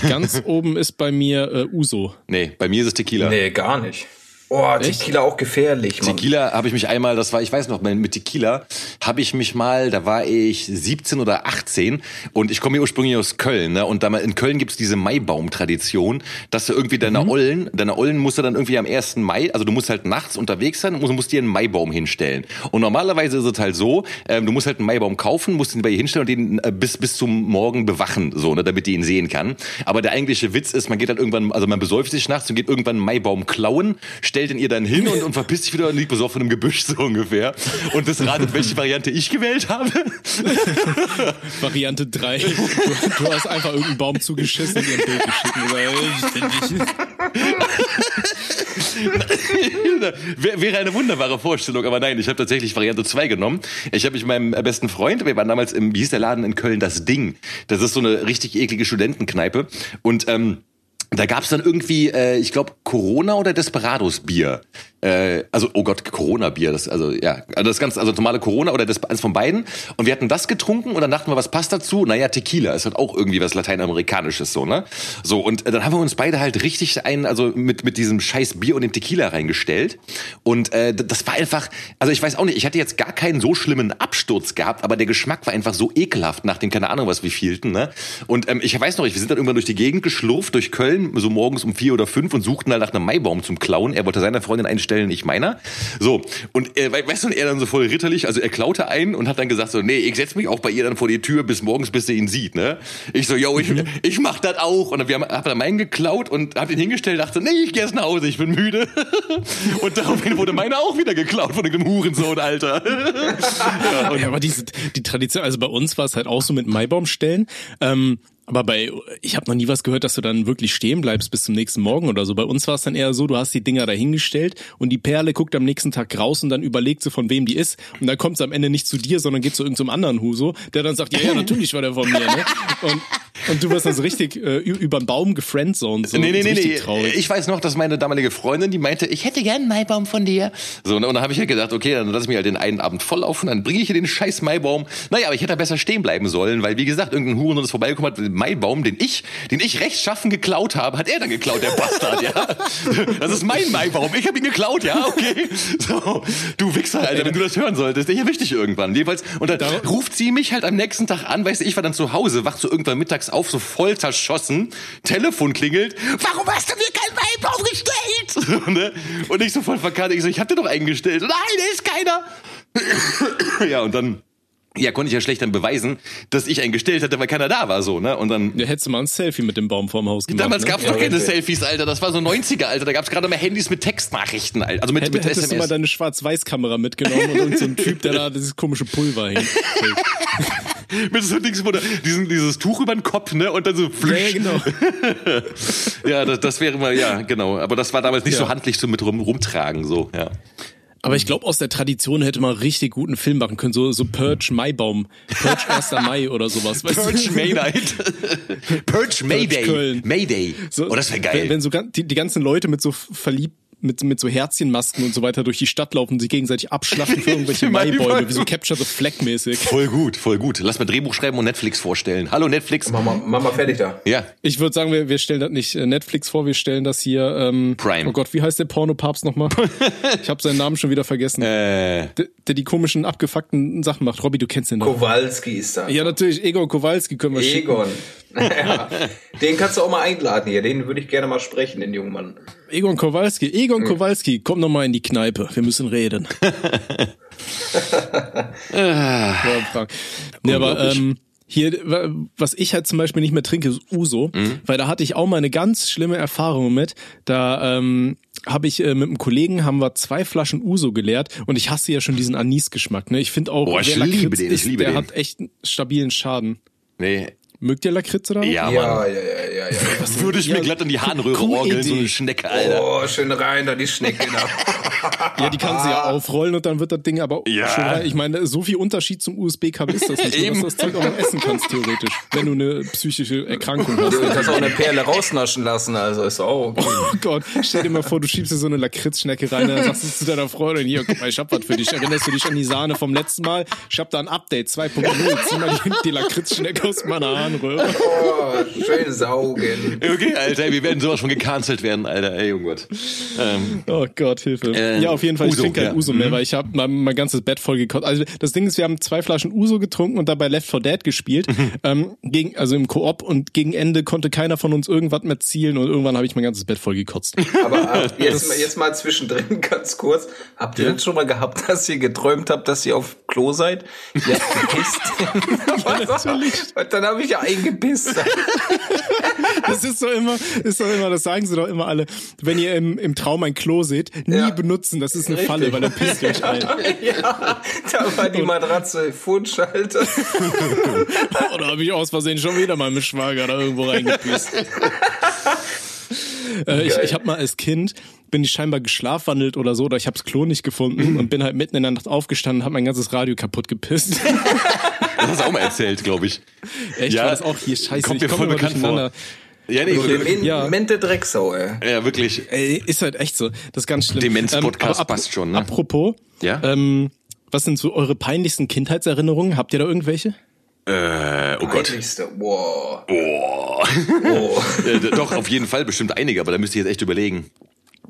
ganz oben ist bei mir äh, Uso. Nee, bei mir ist es Tequila. Nee, gar nicht. Oh, Tequila auch gefährlich, Mann. Tequila habe ich mich einmal, das war, ich weiß noch, mit Tequila habe ich mich mal, da war ich 17 oder 18 und ich komme ja ursprünglich aus Köln, ne? Und da mal in Köln gibt's diese Maibaum-Tradition, dass du irgendwie deiner Ollen, deiner Ollen musst du dann irgendwie am 1. Mai, also du musst halt nachts unterwegs sein und musst, musst dir einen Maibaum hinstellen. Und normalerweise ist es halt so, ähm, du musst halt einen Maibaum kaufen, musst ihn bei ihr hinstellen und den äh, bis, bis zum Morgen bewachen, so, ne, damit die ihn sehen kann. Aber der eigentliche Witz ist, man geht halt irgendwann, also man besäuft sich nachts und geht irgendwann einen Maibaum klauen, stellt ihn ihr dann hin und, und verpisst sich wieder und liegt besoffen im Gebüsch, so ungefähr. Und das ratet, welche Variante ich gewählt habe. Variante 3. Du, du hast einfach irgendeinen Baum zugeschissen und ihr ein Bild geschickt. Wäre eine wunderbare Vorstellung, aber nein, ich habe tatsächlich Variante 2 genommen. Ich habe mich meinem besten Freund, wir waren damals im, wie hieß der Laden in Köln, das Ding. Das ist so eine richtig eklige Studentenkneipe. Und ähm, da gab's dann irgendwie, äh, ich glaube, Corona oder Desperados Bier. Äh, also, oh Gott, Corona-Bier. Das, also, ja, also das ganz, also normale Corona oder das, eins von beiden. Und wir hatten das getrunken und dann dachten wir, was passt dazu? Naja, Tequila ist halt auch irgendwie was Lateinamerikanisches, so, ne? So, und äh, dann haben wir uns beide halt richtig ein, also mit, mit diesem scheiß Bier und dem Tequila reingestellt. Und äh, das war einfach, also ich weiß auch nicht, ich hatte jetzt gar keinen so schlimmen Absturz gehabt, aber der Geschmack war einfach so ekelhaft nach dem, keine Ahnung was, wie vielten, ne? Und ähm, ich weiß noch, nicht, wir sind dann irgendwann durch die Gegend geschlurft, durch Köln, so morgens um vier oder fünf und suchten halt nach einem Maibaum zum Klauen. Er wollte seiner Freundin einstellen, ich meiner. So, und äh, we- weißt du, und er dann so voll ritterlich, also er klaute einen und hat dann gesagt so, nee, ich setz mich auch bei ihr dann vor die Tür bis morgens, bis sie ihn sieht, ne? Ich so, yo, ich, ich mach das auch. Und dann wir haben, hab dann meinen geklaut und hab ihn hingestellt, dachte, nee, ich geh jetzt nach Hause, ich bin müde. und daraufhin wurde meine auch wieder geklaut von dem Hurensohn, Alter. ja, und Ja, aber diese, die Tradition, also bei uns war es halt auch so mit Maibaumstellen. Ähm, aber bei, ich habe noch nie was gehört, dass du dann wirklich stehen bleibst bis zum nächsten Morgen oder so. Bei uns war es dann eher so, du hast die Dinger dahingestellt und die Perle guckt am nächsten Tag raus und dann überlegt sie, von wem die ist. Und dann kommt es am Ende nicht zu dir, sondern geht zu irgendeinem anderen Huso, der dann sagt, ja, ja, natürlich war der von mir, ne? Und, und du wirst dann so richtig äh, über den Baum gefriendzoned. So, Nee, nee, so nee, nee. traurig. Ich weiß noch, dass meine damalige Freundin, die meinte, ich hätte gern einen Maibaum von dir. So, und dann habe ich ja gedacht, okay, dann lass ich mich halt den einen Abend volllaufen, dann bringe ich hier den scheiß Maibaum. Naja, aber ich hätte da besser stehen bleiben sollen, weil, wie gesagt, irgendein Hurensohn ist vorbeigekommen hat, den Maibaum, den ich, den ich rechtschaffen geklaut habe, hat er dann geklaut, der Bastard, ja. Das ist mein Maibaum, ich habe ihn geklaut, ja, okay. So, du Wichser, Alter, wenn du das hören solltest, ich erwisch dich irgendwann. Jedenfalls, und dann ruft sie mich halt am nächsten Tag an, weißt du, ich war dann zu Hause, wacht so irgendwann mittags auf, so voll zerschossen, Telefon klingelt, warum hast du mir keinen Maibaum gestellt? Ne? und ich so voll verkannt, ich so, ich hab dir doch eingestellt. Nein, da ist keiner. ja, und dann, ja, konnte ich ja schlecht dann beweisen, dass ich einen gestellt hatte, weil keiner da war, so, ne? Und dann, Ja, hättest du mal ein Selfie mit dem Baum vorm Haus gemacht. damals ne? gab's noch keine richtig. Selfies, Alter, das war so 90er, Alter, da gab's gerade mal Handys mit Textnachrichten, Alter. Also mit, Hätt- mit Hättest du mal SMS. deine Schwarz-Weiß-Kamera mitgenommen und so ein Typ, der da dieses komische Pulver hängt. mit so Dings, wo da diesen, dieses Tuch über den Kopf, ne? Und dann so Ja, flüsch. ja, genau. Ja, das, das wäre mal, ja, genau. Aber das war damals nicht Ja. so handlich so mit rum, rumtragen, so, ja. Aber ich glaube, aus der Tradition hätte man richtig guten Film machen können. So, so Purge Maibaum. Purge 1. Mai oder sowas. weißt? Purge May Night. Purge Mayday. Köln. Mayday. So, oh, das wäre geil. Wenn, wenn so die, die ganzen Leute mit so verliebt mit, mit so Herzchenmasken und so weiter durch die Stadt laufen und sich gegenseitig abschlachten für irgendwelche Maibäume. Wie so Capture the Flag mäßig. Voll gut, voll gut. Lass mal Drehbuch schreiben und Netflix vorstellen. Hallo Netflix. Mach mal, mach mal fertig da. Ja. Ich würde sagen, wir, wir stellen das nicht äh, Netflix vor, wir stellen das hier ähm, Prime. Oh Gott, wie heißt der Pornopapst nochmal? ich habe seinen Namen schon wieder vergessen. Äh, der, der die komischen abgefuckten Sachen macht. Robby, du kennst den doch. Kowalski ist da. Ja, natürlich. Egon Kowalski können wir schicken. Ja. Den kannst du auch mal einladen hier. Den würde ich gerne mal sprechen, den jungen Mann. Egon Kowalski. Egon Kowalski, komm noch mal in die Kneipe. Wir müssen reden. ja, Frank. nee, aber ähm, hier, wa- was ich halt zum Beispiel nicht mehr trinke, ist Uso, weil da hatte ich auch mal eine ganz schlimme Erfahrung mit. Da ähm, habe ich äh, mit einem Kollegen haben wir zwei Flaschen Uso geleert und ich hasse ja schon diesen Anis-Geschmack. Ne? Ich finde auch, Boah, ich liebe den, ich liebe der den. hat echt einen stabilen Schaden. nee. Mögt ihr Lakritz oder was? Ja, Mann. Ja, ja, ja, ja, ja. Das würde ich mir glatt in die Harnröhre orgeln, so eine Schnecke, Alter. Oh, schön rein da, die Schnecke da. Ja, die kannst du ja aufrollen und dann wird das Ding aber Ja. schön rein. Ich meine, so viel Unterschied zum USB-Kabel ist das nicht, nur, dass Eben. du das Zeug auch noch essen kannst, theoretisch. Wenn du eine psychische Erkrankung hast. Du kannst auch eine Perle rausnaschen lassen, also ist auch okay. Oh Gott, stell dir mal vor, du schiebst dir so eine Lakritzschnecke rein, dann sagst du zu deiner Freundin, hier, guck mal, ich hab was für dich. Erinnerst du dich an die Sahne vom letzten Mal? Ich hab da ein Update 2.0. Zieh mal die, die Lakritzschnecke aus meiner Harnröhre. Oh, schön saugen. Logan. Okay, Alter, wir werden sowas schon gecancelt werden, Alter. Ey, oh Gott. Ähm, Oh Gott, Hilfe. Äh, ja, auf jeden Fall, ich Uso, trinke kein ja. Uso Mhm. mehr, weil ich habe mein, mein ganzes Bett voll gekotzt. Also das Ding ist, wir haben zwei Flaschen Uso getrunken und dabei Left 4 Dead gespielt. Mhm. Ähm, gegen, also im Koop und gegen Ende konnte keiner von uns irgendwas mehr zielen und irgendwann habe ich mein ganzes Bett voll gekotzt. Aber äh, jetzt, mal- jetzt mal zwischendrin ganz kurz. Habt ihr das schon mal gehabt, dass ihr geträumt habt, dass ihr auf Klo seid? Ihr habt gepisst. Was? Und dann habe ich ja eingepisst. Das ist doch immer, ist doch immer, das sagen sie doch immer alle. Wenn ihr im, im Traum ein Klo seht, nie Ja. benutzen, das ist eine Richtig. Falle, weil dann pisst ihr euch ein. ja, da war die Matratze Fundschalter. Oder habe ich aus Versehen schon wieder mal mit Schwager da irgendwo reingepisst. äh, ich ich habe mal als Kind bin ich scheinbar geschlafwandelt oder so, oder ich habe das Klo nicht gefunden und bin halt mitten in der Nacht aufgestanden, habe mein ganzes Radio kaputt gepisst. das hast du auch mal erzählt, glaube ich. Echt, Ja, war das auch hier scheiße. kommt mir voll bekannt durcheinander. Ja, nee, Men Ja. Mente Drecksau, ey. ja, wirklich. Ey, ist halt echt so. Das ist ganz schlimm. Demenz-Podcast ap- passt schon, ne? Apropos, Ja? ähm, was sind so eure peinlichsten Kindheitserinnerungen? Habt ihr da irgendwelche? Äh, oh Gott. Peinlichste. Wow. Boah. Oh. Äh, doch, auf jeden Fall bestimmt einige, aber da müsst ihr jetzt echt überlegen.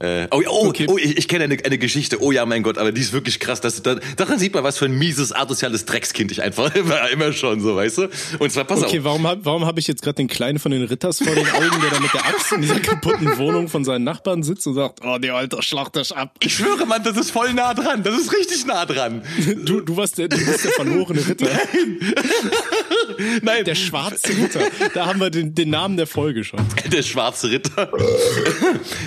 Äh, oh, oh, Okay. oh ich, ich kenne eine, eine Geschichte. Oh ja, mein Gott, aber die ist wirklich krass. Das, da, daran sieht man, was für ein mieses, asoziales Dreckskind ich einfach immer, immer schon so, weißt du? Und zwar, pass Okay, auf. warum hab, warum hab ich jetzt gerade den Kleinen von den Ritters vor den Augen, der da mit der Axt in dieser kaputten Wohnung von seinen Nachbarn sitzt und sagt, oh, der Alter, schlag dich ab. Ich schwöre, Mann, das ist voll nah dran. Das ist richtig nah dran. Du, du warst der, du bist der verlorene Ritter. Nein, Der schwarze Ritter. Da haben wir den, den Namen der Folge schon. Der schwarze Ritter.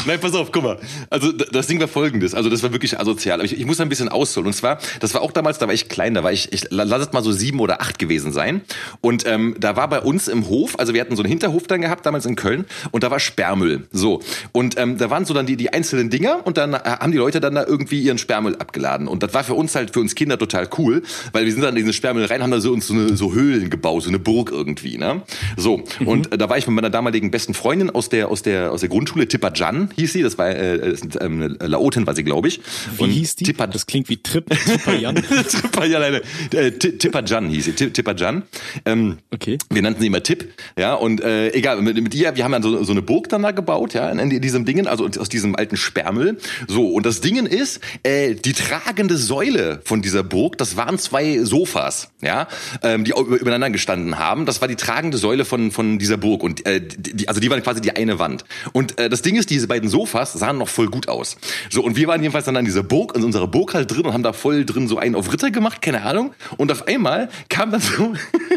Nein, pass auf, guck mal. Also das Ding war folgendes. Also das war wirklich asozial. Aber ich, ich muss ein bisschen ausholen. Und zwar, das war auch damals, da war ich klein, da war ich, ich la- lass es mal so sieben oder acht gewesen sein. Und ähm, da war bei uns im Hof, also wir hatten so einen Hinterhof dann gehabt, damals in Köln, und da war Sperrmüll. So. Und ähm, da waren so dann die, die einzelnen Dinger und dann äh, haben die Leute dann da irgendwie ihren Sperrmüll abgeladen. Und das war für uns halt, für uns Kinder total cool, weil wir sind dann in diesen Sperrmüll rein, haben da so uns so, eine, so Höhlen gebaut, so eine Burg irgendwie, ne? So. Und äh, da war ich mit meiner damaligen besten Freundin aus der, aus der, aus der Grundschule, Tippa Jan hieß sie, das war äh, äh, ähm, Laotin war sie, glaube ich. Wie hieß die? Tippa, das klingt wie Trip, Tripper Jan. Tippa, ja, nein, äh, Ti- Tippa Jan hieß sie, Ti- Tippa Jan. Ähm, Okay. wir nannten sie immer Tipp, ja, und äh, egal, mit, mit ihr, wir haben dann so, so eine Burg dann da gebaut, ja, in diesem Dingen, also aus diesem alten Sperrmüll. So, und das Dingen ist, äh, die tragende Säule von dieser Burg, das waren zwei Sofas, ja, ähm, die übereinander gestanden haben. Das war die tragende Säule von, von dieser Burg. Und äh, die- also die waren quasi die eine Wand. Und äh, das Ding ist, diese beiden Sofas sahen noch voll gut aus. So, und wir waren jedenfalls dann an dieser Burg, in unserer Burg halt drin und haben da voll drin so einen auf Ritter gemacht, keine Ahnung. Und auf einmal kam dann so,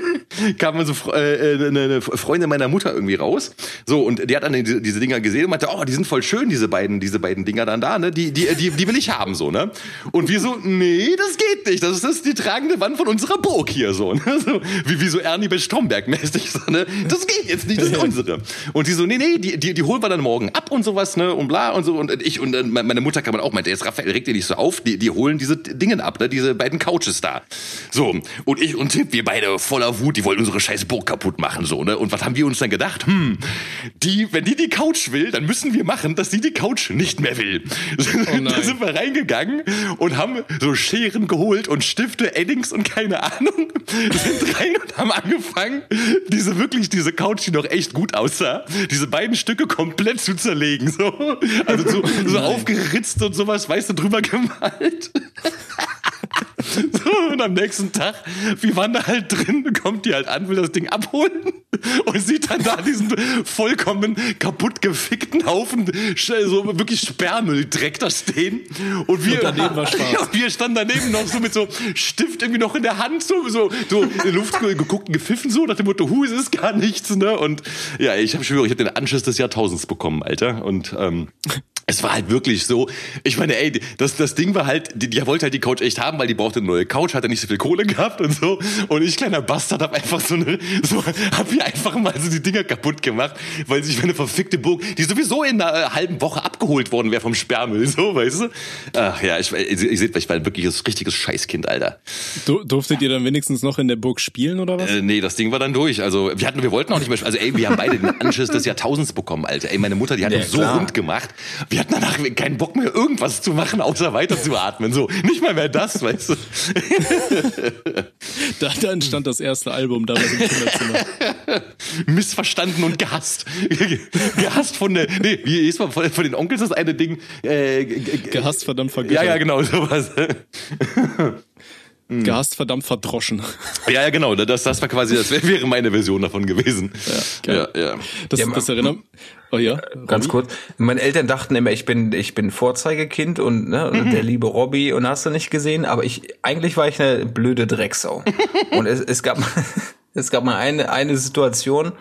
kam dann so Fre- äh, eine, eine Freundin meiner Mutter irgendwie raus. So, und die hat dann diese, diese Dinger gesehen und meinte, oh, die sind voll schön, diese beiden, diese beiden Dinger dann da, ne? Die, die, die, die will ich haben, so, ne? Und wir so, nee, das geht nicht. Das ist, das die tragende Wand von unserer Burg hier, so, ne? So, wie, wie so Ernie bei Stromberg mäßig, so, ne? Das geht jetzt nicht, das ist unsere. Und die so, nee, nee, die, die, die holen wir dann morgen ab und sowas, ne? Und bla und so. Und ich und meine Mutter kam dann auch, meinte, jetzt Raphael, reg dir nicht so auf, die, die holen diese Dinge ab, ne? Diese beiden Couches da. So, und ich und Tipp, wir beide voller Wut, die wollten unsere scheiß Burg kaputt machen, so, ne? Und was haben wir uns dann gedacht? Hm, die, wenn die die Couch will, dann müssen wir machen, dass sie die Couch nicht mehr will. da sind wir reingegangen und haben so Scheren geholt und Stifte, Eddings und keine Ahnung, sind rein und haben angefangen, diese wirklich, diese Couch, die noch echt gut aussah, diese beiden Stücke komplett zu zerlegen, so. Also so, so aufgeritzt und sowas, weißt du, drüber gemalt. So, und am nächsten Tag, wir waren da halt drin, kommt die halt an, will das Ding abholen und sieht dann da diesen vollkommen kaputt gefickten Haufen, so wirklich Sperrmülldreck da stehen. Und wir, Und. Ja, wir standen daneben noch so mit so Stift irgendwie noch in der Hand, so, so, so in die Luft ge- geguckt und gepfiffen, so nach dem Motto, hu, es ist gar nichts, ne? Und ja, ich habe schwöre, ich habe den Anschiss des Jahrtausends bekommen, Alter. Und ähm, es war halt wirklich so, ich meine, ey, das, das Ding war halt, die, die wollte halt die Couch echt haben, weil die brauchte eine neue Couch, hatte nicht so viel Kohle gehabt und so. Und ich, kleiner Bastard, hab einfach so eine, so, hab hier einfach mal so die Dinger kaputt gemacht, weil sich meine verfickte Burg, die sowieso in einer äh, halben Woche abgeholt worden wäre vom Sperrmüll, so, weißt du? Ach ja, ich, ich, ich seht, ich war ein wirkliches, richtiges Scheißkind, Alter. Du, durftet ihr dann wenigstens noch in der Burg spielen oder was? Äh, nee, das Ding war dann durch. Also wir hatten, wir wollten auch nicht mehr. Also ey, wir haben beide den Anschiss des Jahrtausends bekommen, Alter. Ey, meine Mutter, die hat Ja, uns so klar. rund gemacht. Wir hatten danach keinen Bock mehr, irgendwas zu machen, außer weiter zu atmen. So, nicht mal mehr das, weißt du. Da, da entstand das erste Album damals im Kinderzimmer. Missverstanden und gehasst. gehasst von der, nee, wie ist man, von, von den Onkels das eine Ding, äh, Gehasst, verdammt ja, vergöttert. ja, genau, sowas. Gehasst, verdammt verdroschen. Ja, ja, genau, das, das war quasi, das wär- wäre meine Version davon gewesen. Ja, ja. Das, Ja, das erinnert. Oh ja. Ganz kurz. Meine Eltern dachten immer, ich bin, ich bin Vorzeigekind und ne, Mhm. der liebe Robby und hast du nicht gesehen, aber ich, eigentlich war ich eine blöde Drecksau. und es, es gab, es gab mal eine, eine Situation,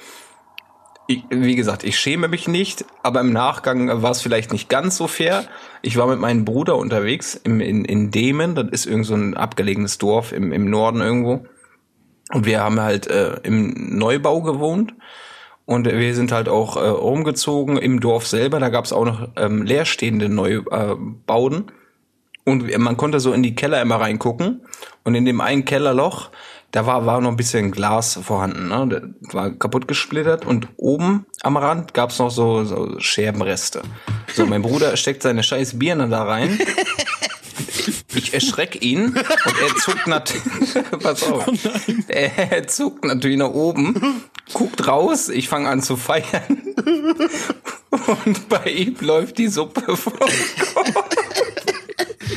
ich, wie gesagt, ich schäme mich nicht, aber im Nachgang war es vielleicht nicht ganz so fair. Ich war mit meinem Bruder unterwegs im, in, in Demen, das ist irgend so ein abgelegenes Dorf im, im Norden irgendwo. Und wir haben halt äh, im Neubau gewohnt. Und wir sind halt auch äh, umgezogen im Dorf selber. Da gab es auch noch ähm, leerstehende Neubauten. Und man konnte so in die Keller immer reingucken. Und in dem einen Kellerloch, da war, war noch ein bisschen Glas vorhanden. Ne? Das war kaputt gesplittert. Und oben am Rand gab es noch so, so Scherbenreste. So, mein Bruder steckt seine scheiß Birne da rein. Ich erschreck ihn und er zuckt natürlich, pass auf, er zuckt natürlich nach oben, guckt raus, ich fange an zu feiern und bei ihm läuft die Suppe vom Kopf.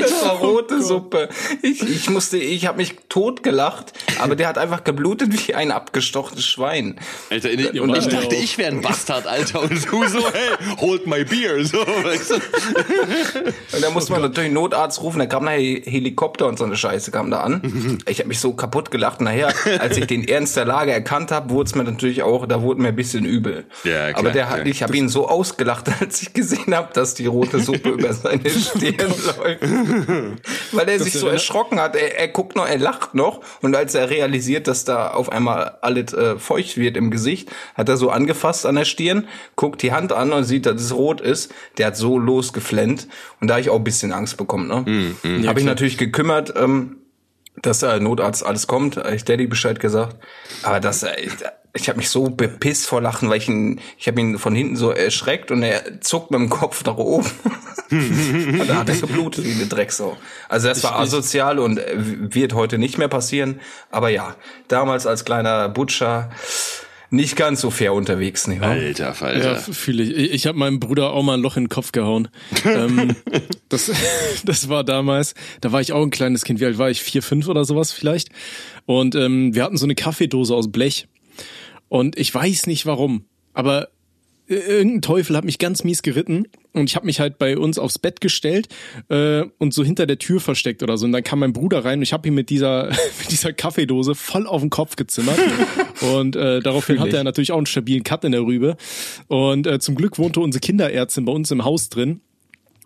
Das war rote Suppe. Ich, ich musste, ich habe mich totgelacht, aber der hat einfach geblutet wie ein abgestochenes Schwein. Alter, in, Ja, und war ich dachte, auch. ich wäre ein Bastard, Alter. Und du so, hey, hold my beer. So, weißt du? Und da musste man natürlich einen Notarzt rufen, da kam nachher Helikopter und so eine Scheiße kam da an. Ich habe mich so kaputt gelacht. Nachher, als ich den Ernst der Lage erkannt habe, wurde es mir natürlich auch, da wurde mir ein bisschen übel. Ja, klar, Aber der hat, klar. ich habe ihn so ausgelacht, als ich gesehen habe, dass die rote Suppe über seine Stirn läuft. Weil er sich so erinnert- erschrocken hat. Er, er guckt noch, er lacht noch. Und als er realisiert, dass da auf einmal alles äh, feucht wird im Gesicht, hat er so angefasst an der Stirn, guckt die Hand an und sieht, dass es rot ist. Der hat so losgeflennt. Und da habe ich auch ein bisschen Angst bekommen. Ne? Mm, habe ich natürlich gekümmert, ähm, dass der Notarzt alles kommt. Ich Daddy Bescheid gesagt. Aber das, äh, ich habe mich so bepisst vor Lachen, weil ich ihn, ich habe ihn von hinten so erschreckt und er zuckt mit dem Kopf nach oben. und da hat er geblutet wie eine Drecksau. Also das war asozial und wird heute nicht mehr passieren. Aber ja, damals als kleiner Butcher nicht ganz so fair unterwegs, nicht wahr? Alter, Ja, Falter. fühle ich. Ich, ich habe meinem Bruder auch mal ein Loch in den Kopf gehauen. ähm, das, das war damals, da war ich auch ein kleines Kind. Wie alt war ich? Vier, fünf oder sowas vielleicht. Und ähm, wir hatten so eine Kaffeedose aus Blech. Und ich weiß nicht warum, aber äh, irgendein Teufel hat mich ganz mies geritten und ich habe mich halt bei uns aufs Bett gestellt äh, und so hinter der Tür versteckt oder so. Und dann kam mein Bruder rein und ich habe ihn mit dieser mit dieser Kaffeedose voll auf den Kopf gezimmert. und äh, daraufhin hatte er natürlich auch einen stabilen Cut in der Rübe. Und äh, zum Glück wohnte unsere Kinderärztin bei uns im Haus drin.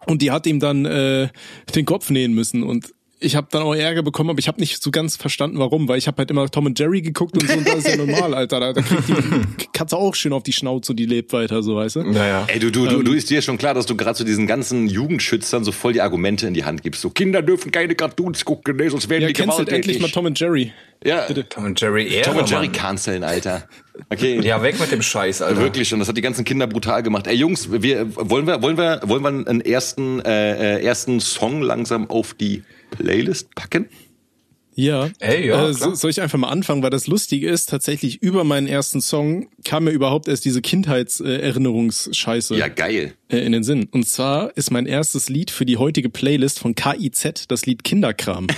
Und die hat ihm dann äh, den Kopf nähen müssen und ich habe dann auch Ärger bekommen, aber ich habe nicht so ganz verstanden, warum, weil ich habe halt immer Tom und Jerry geguckt und so und das ist ja normal, Alter. Da, da kriegt die Katze auch schön auf die Schnauze und die lebt weiter, so weißt du. Naja. Ey, du, du, du, du ist dir schon klar, dass du gerade zu diesen ganzen Jugendschützern so voll die Argumente in die Hand gibst. So, Kinder dürfen keine Cartoons gucken, nee, sonst werden Ja, die cancelt endlich mal gewalttätig. Tom und Jerry. Ja, Tom und Jerry Ehre, Tom und Jerry canceln, Alter. Okay. Ja, weg mit dem Scheiß, Alter. Wirklich, und das hat die ganzen Kinder brutal gemacht. Ey Jungs, wir wollen wir wollen wir wollen wir einen ersten äh, äh, ersten Song langsam auf die Playlist packen? Ja. Ey, ja, äh, so, soll ich einfach mal anfangen, weil das Lustige ist, tatsächlich über meinen ersten Song kam mir überhaupt erst diese Kindheitserinnerungsscheiße Ja, geil. äh, in den Sinn. Und zwar ist mein erstes Lied für die heutige Playlist von KIZ das Lied Kinderkram.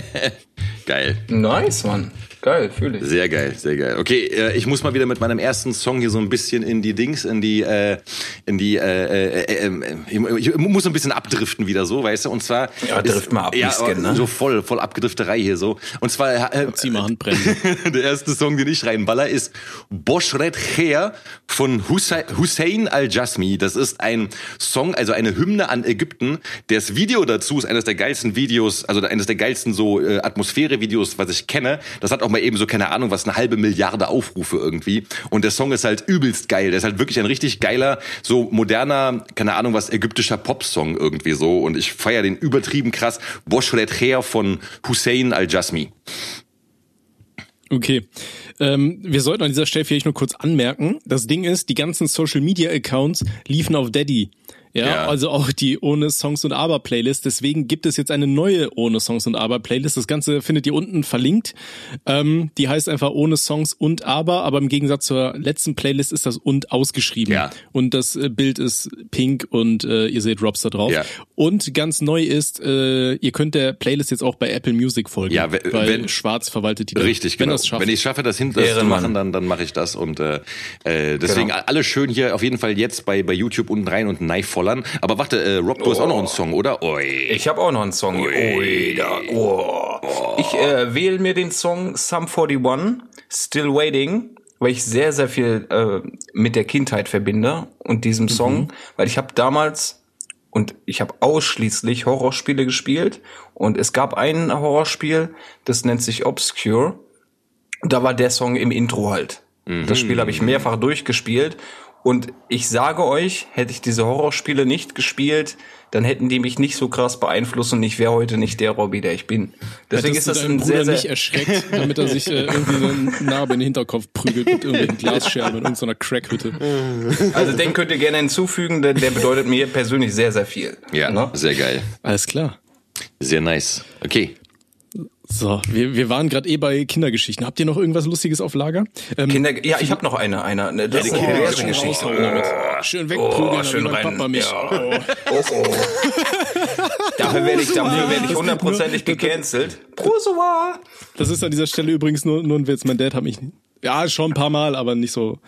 Geil. Nice, Mann. Geil, fühle ich. Sehr geil, sehr geil. Okay, äh, ich muss mal wieder mit meinem ersten Song hier so ein bisschen in die Dings, in die, äh, in die, äh, äh, äh, äh, ich muss so ein bisschen abdriften wieder so, weißt du? Und zwar Ja, drift mal ab, ja, bisschen, ne? so voll, voll Abgedrifterei hier so. Und zwar äh, Zieh mal Handbremse. der erste Song, den ich reinballer, ist Boshret Kher von Hussein, Hussein Al-Jasmi. Das ist ein Song, also eine Hymne an Ägypten. Das Video dazu ist eines der geilsten Videos, also eines der geilsten so äh, Atmosphäre-Videos, was ich kenne. Das hat auch mal eben so, keine Ahnung, was, eine halbe Milliarde Aufrufe irgendwie. Und der Song ist halt übelst geil. Der ist halt wirklich ein richtig geiler, so moderner, keine Ahnung, was ägyptischer Popsong irgendwie so. Und ich feier den übertrieben krass. Boshret Kher von Hussein Al-Jasmi. Okay. Ähm, wir sollten an dieser Stelle vielleicht nur kurz anmerken. Das Ding ist, die ganzen Social Media Accounts liefen auf Daddy. Ja, Ja. also auch die ohne Songs und Aber Playlist. Deswegen gibt es jetzt eine neue ohne Songs und Aber Playlist. Das Ganze findet ihr unten verlinkt. Ähm, die heißt einfach ohne Songs und Aber, aber im Gegensatz zur letzten Playlist ist das und ausgeschrieben. Ja. Und das äh, Bild ist pink und äh, ihr seht Robs da drauf. Ja. Und ganz neu ist, äh, ihr könnt der Playlist jetzt auch bei Apple Music folgen. Ja, we- weil wenn- Schwarz verwaltet die. Richtig, wenn genau. das schafft. Wenn ich es schaffe, das hinter das zu machen, dann, dann mache ich das. Und äh, äh, deswegen Genau. alle schön hier auf jeden Fall jetzt bei, bei YouTube unten rein und Knife vollern. Aber warte, äh, Rob, du hast auch noch einen Song, oder? Oi. Ich habe auch noch einen Song. Ui, da, oh. Ich äh, wähle mir den Song Sum 41, Still Waiting, weil ich sehr, sehr viel äh, mit der Kindheit verbinde und diesem Song, weil ich habe damals und ich habe ausschließlich Horrorspiele gespielt und es gab ein Horrorspiel, das nennt sich Obscure. Da war der Song im Intro halt. Das Spiel habe ich mehrfach durchgespielt und ich sage euch, hätte ich diese Horrorspiele nicht gespielt, dann hätten die mich nicht so krass beeinflusst und ich wäre heute nicht der Robby, der ich bin. Deswegen Hättest ist das du deinen ein sehr, Bruder sehr nicht erschreckt, damit er sich äh, irgendwie so eine Narbe in den Hinterkopf prügelt mit irgendwelchen Glasscherben in irgendeiner Crackhütte. Also den könnt ihr gerne hinzufügen, der, der bedeutet mir persönlich sehr, sehr viel. Ja, Ne? sehr geil. Alles klar. Sehr nice. Okay. So, wir, wir waren gerade eh bei Kindergeschichten. Habt ihr noch irgendwas Lustiges auf Lager? Ähm, Kinder, ja, ich habe noch eine, eine, eine das ist eine schön Kindergeschichte. damit. Schön wegprügeln, Oh, schön rein. Papa mich. Ja. Oh. Oh, oh. Dafür werde ich, dafür werde ich hundertprozentig gecancelt. Prosua! Das ist an dieser Stelle übrigens nur, nur ein Witz. Mein Dad hat mich, ja, schon ein paar Mal, aber nicht so,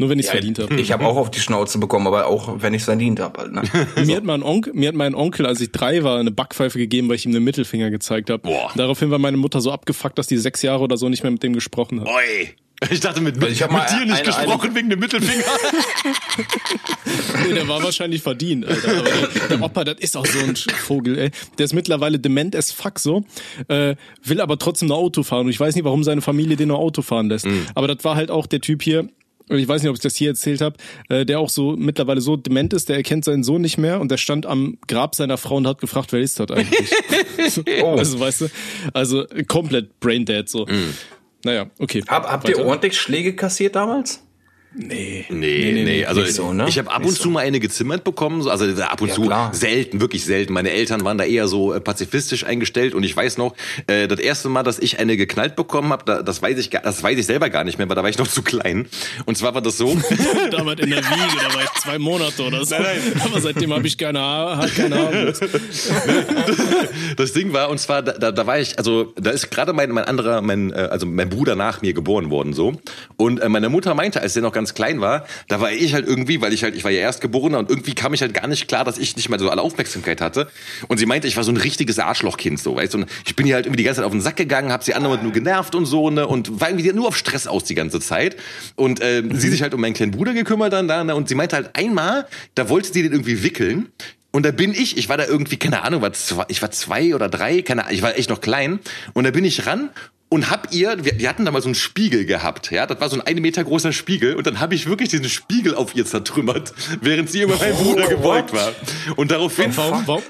nur wenn ich es verdient habe. Ich habe auch auf die Schnauze bekommen, aber auch wenn ich es verdient habe. Halt, ne? Mir hat, mein Onkel, mir hat mein Onkel, als ich drei war, eine Backpfeife gegeben, weil ich ihm den Mittelfinger gezeigt habe. Boah. Daraufhin war meine Mutter so abgefuckt, dass die sechs Jahre oder so nicht mehr mit dem gesprochen hat. Oi. Ich dachte mit, mit, Ich hab mal mit dir nicht eine- gesprochen wegen dem Mittelfinger. Nee, der war wahrscheinlich verdient, Alter. Aber der, der Opa, das ist auch so ein Vogel, ey. Der ist mittlerweile dement as fuck so, äh, will aber trotzdem noch Auto fahren. Und ich weiß nicht, warum seine Familie den noch Auto fahren lässt. Aber das war halt auch der Typ hier, und ich weiß nicht, ob ich das hier erzählt habe, äh, der auch so mittlerweile so dement ist, der erkennt seinen Sohn nicht mehr und der stand am Grab seiner Frau und hat gefragt, wer ist das eigentlich? Also, weißt du, also komplett braindead so. Naja, okay. Hab, habt ihr ordentlich Schläge kassiert damals? Nee. Nee, nee, also nicht so, ne? ich habe ab und zu so. mal eine gezimmert bekommen, so, also ab und Ja, zu klar. selten, wirklich selten. Meine Eltern waren da eher so äh, pazifistisch eingestellt und ich weiß noch, äh, das erste Mal, dass ich eine geknallt bekommen habe, da, das weiß ich, gar- das weiß ich selber gar nicht mehr, weil da war ich noch zu klein. Und zwar war das so, Damals in der Wiege, da war ich zwei Monate oder so. Aber seitdem habe ich keine Haare, keine Haare. das Ding war, und zwar, da, da, da war ich, also da ist gerade mein, mein anderer, mein, äh, also mein Bruder nach mir geboren worden so. Und äh, meine Mutter meinte, als der noch ganz klein war, da war ich halt irgendwie, weil ich halt, ich war ja Erstgeborener und irgendwie kam ich halt gar nicht klar, dass ich nicht mal so alle Aufmerksamkeit hatte. Und sie meinte, ich war so ein richtiges Arschlochkind, so, weißt du. Und ich bin ihr halt irgendwie die ganze Zeit auf den Sack gegangen, hab sie andauernd nur genervt und so, ne, und war irgendwie nur auf Stress aus die ganze Zeit. Und äh, sie sich halt um meinen kleinen Bruder gekümmert dann da, ne, und sie meinte halt einmal, da wollte sie den irgendwie wickeln. Und da bin ich, ich war da irgendwie, keine Ahnung, war zwei, ich war zwei oder drei, keine Ahnung, ich war echt noch klein. Und da bin ich ran und hab ihr, wir, wir hatten da mal so einen Spiegel gehabt, ja, das war so ein eine Meter großer Spiegel und dann habe ich wirklich diesen Spiegel auf ihr zertrümmert, während sie über meinen Bruder gebeugt war. Und daraufhin, Warum, warum?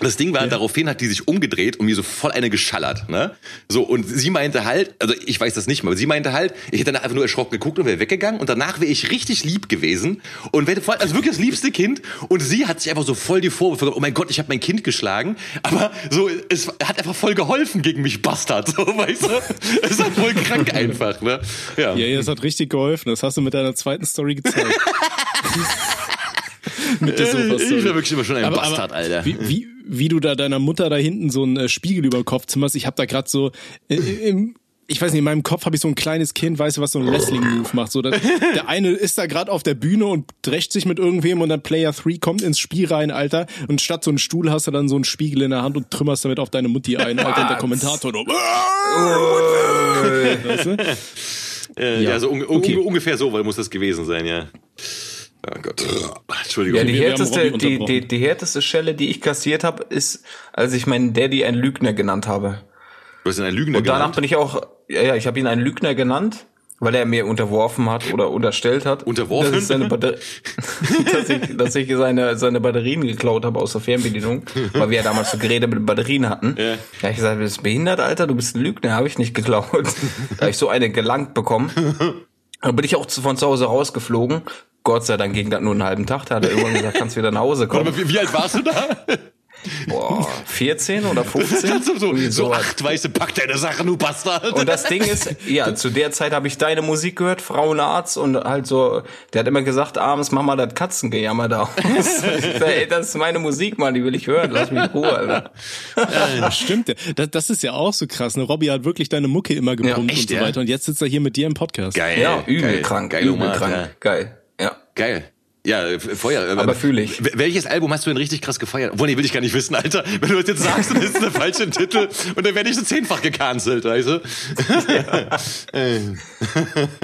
das Ding war, daraufhin hat die sich umgedreht und mir so voll eine geschallert, ne? So, und sie meinte halt, also ich weiß das nicht mal, aber sie meinte halt, ich hätte dann einfach nur erschrocken geguckt und wäre weggegangen und danach wäre ich richtig lieb gewesen und wäre voll, also wirklich das liebste Kind und sie hat sich einfach so voll die Vorwürfe gemacht, oh mein Gott, ich habe mein Kind geschlagen, aber so, es hat einfach voll geholfen gegen mich, Bastard, so, weißt du? Es ist halt voll krank einfach, ne? Ja. Ja, das hat richtig geholfen. Das hast du mit deiner zweiten Story gezeigt. mit der ich Sofa-Story. war wirklich immer schon ein Aber- Bastard, aber Alter. Wie, wie, wie du da deiner Mutter da hinten so einen äh, Spiegel über den Kopf zimmerst. Ich habe da gerade so äh, im ich weiß nicht, in meinem Kopf habe ich so ein kleines Kind, weißt du, was so ein Wrestling-Move macht. So, der, der eine ist da gerade auf der Bühne und drescht sich mit irgendwem und dann Player 3 kommt ins Spiel rein, Alter. Und statt so einen Stuhl hast du dann so einen Spiegel in der Hand und trümmerst damit auf deine Mutti ein, Alter. Und der Kommentator nur, weißt du? Äh, ja, so un Okay. unge- ungefähr so weil muss das gewesen sein, ja. Oh Gott. Entschuldigung. Ja, die wir härteste, die, die, die härteste Schelle, die ich kassiert habe, ist, als ich meinen Daddy einen Lügner genannt habe. Du hast ihn ein Lügner Und danach genannt. bin ich auch, ja, ja, ich habe ihn einen Lügner genannt. weil er mir unterworfen hat oder unterstellt hat. Unterworfen? Dass ich, seine Batter dass ich, dass ich seine, seine Batterien geklaut habe aus der Fernbedienung, weil wir ja damals so Geräte mit Batterien hatten. Ja. Da ich gesagt, du bist behindert, Alter, du bist ein Lügner, habe ich nicht geklaut. da habe ich so eine gelangt bekommen. Da bin ich auch von zu Hause rausgeflogen. Gott sei Dank ging das nur einen halben Tag. Da hat er irgendwann gesagt, kannst wieder nach Hause kommen. Mal, wie, wie alt warst du da? Boah, 14 oder 15? so, so, acht weiße Pack deine Sachen, du Bastard. Und das Ding ist, ja, zu der Zeit habe ich deine Musik gehört, Frauenarzt, und halt so, der hat immer gesagt, abends mach mal das Katzengejammer da aus. Ey, das ist meine Musik, Mann, die will ich hören, lass mich in Ruhe, Alter. Das stimmt. ja. Das, das ist ja auch so krass. Ne? Robbie hat wirklich deine Mucke immer gepumpt echt, und so ja? weiter. Und jetzt sitzt er hier mit dir im Podcast. Geil. Ja, übel geil, krank, Geil, übel krank, ja. geil, ja. Geil. Ja, äh, Feuer. Aber fühl ich. Welches Album hast du denn richtig krass gefeiert? Obwohl, nee, will ich gar nicht wissen, Alter. Wenn du das jetzt sagst, dann ist es der falsche Titel und dann werde ich so zehnfach gecancelt, weißt du?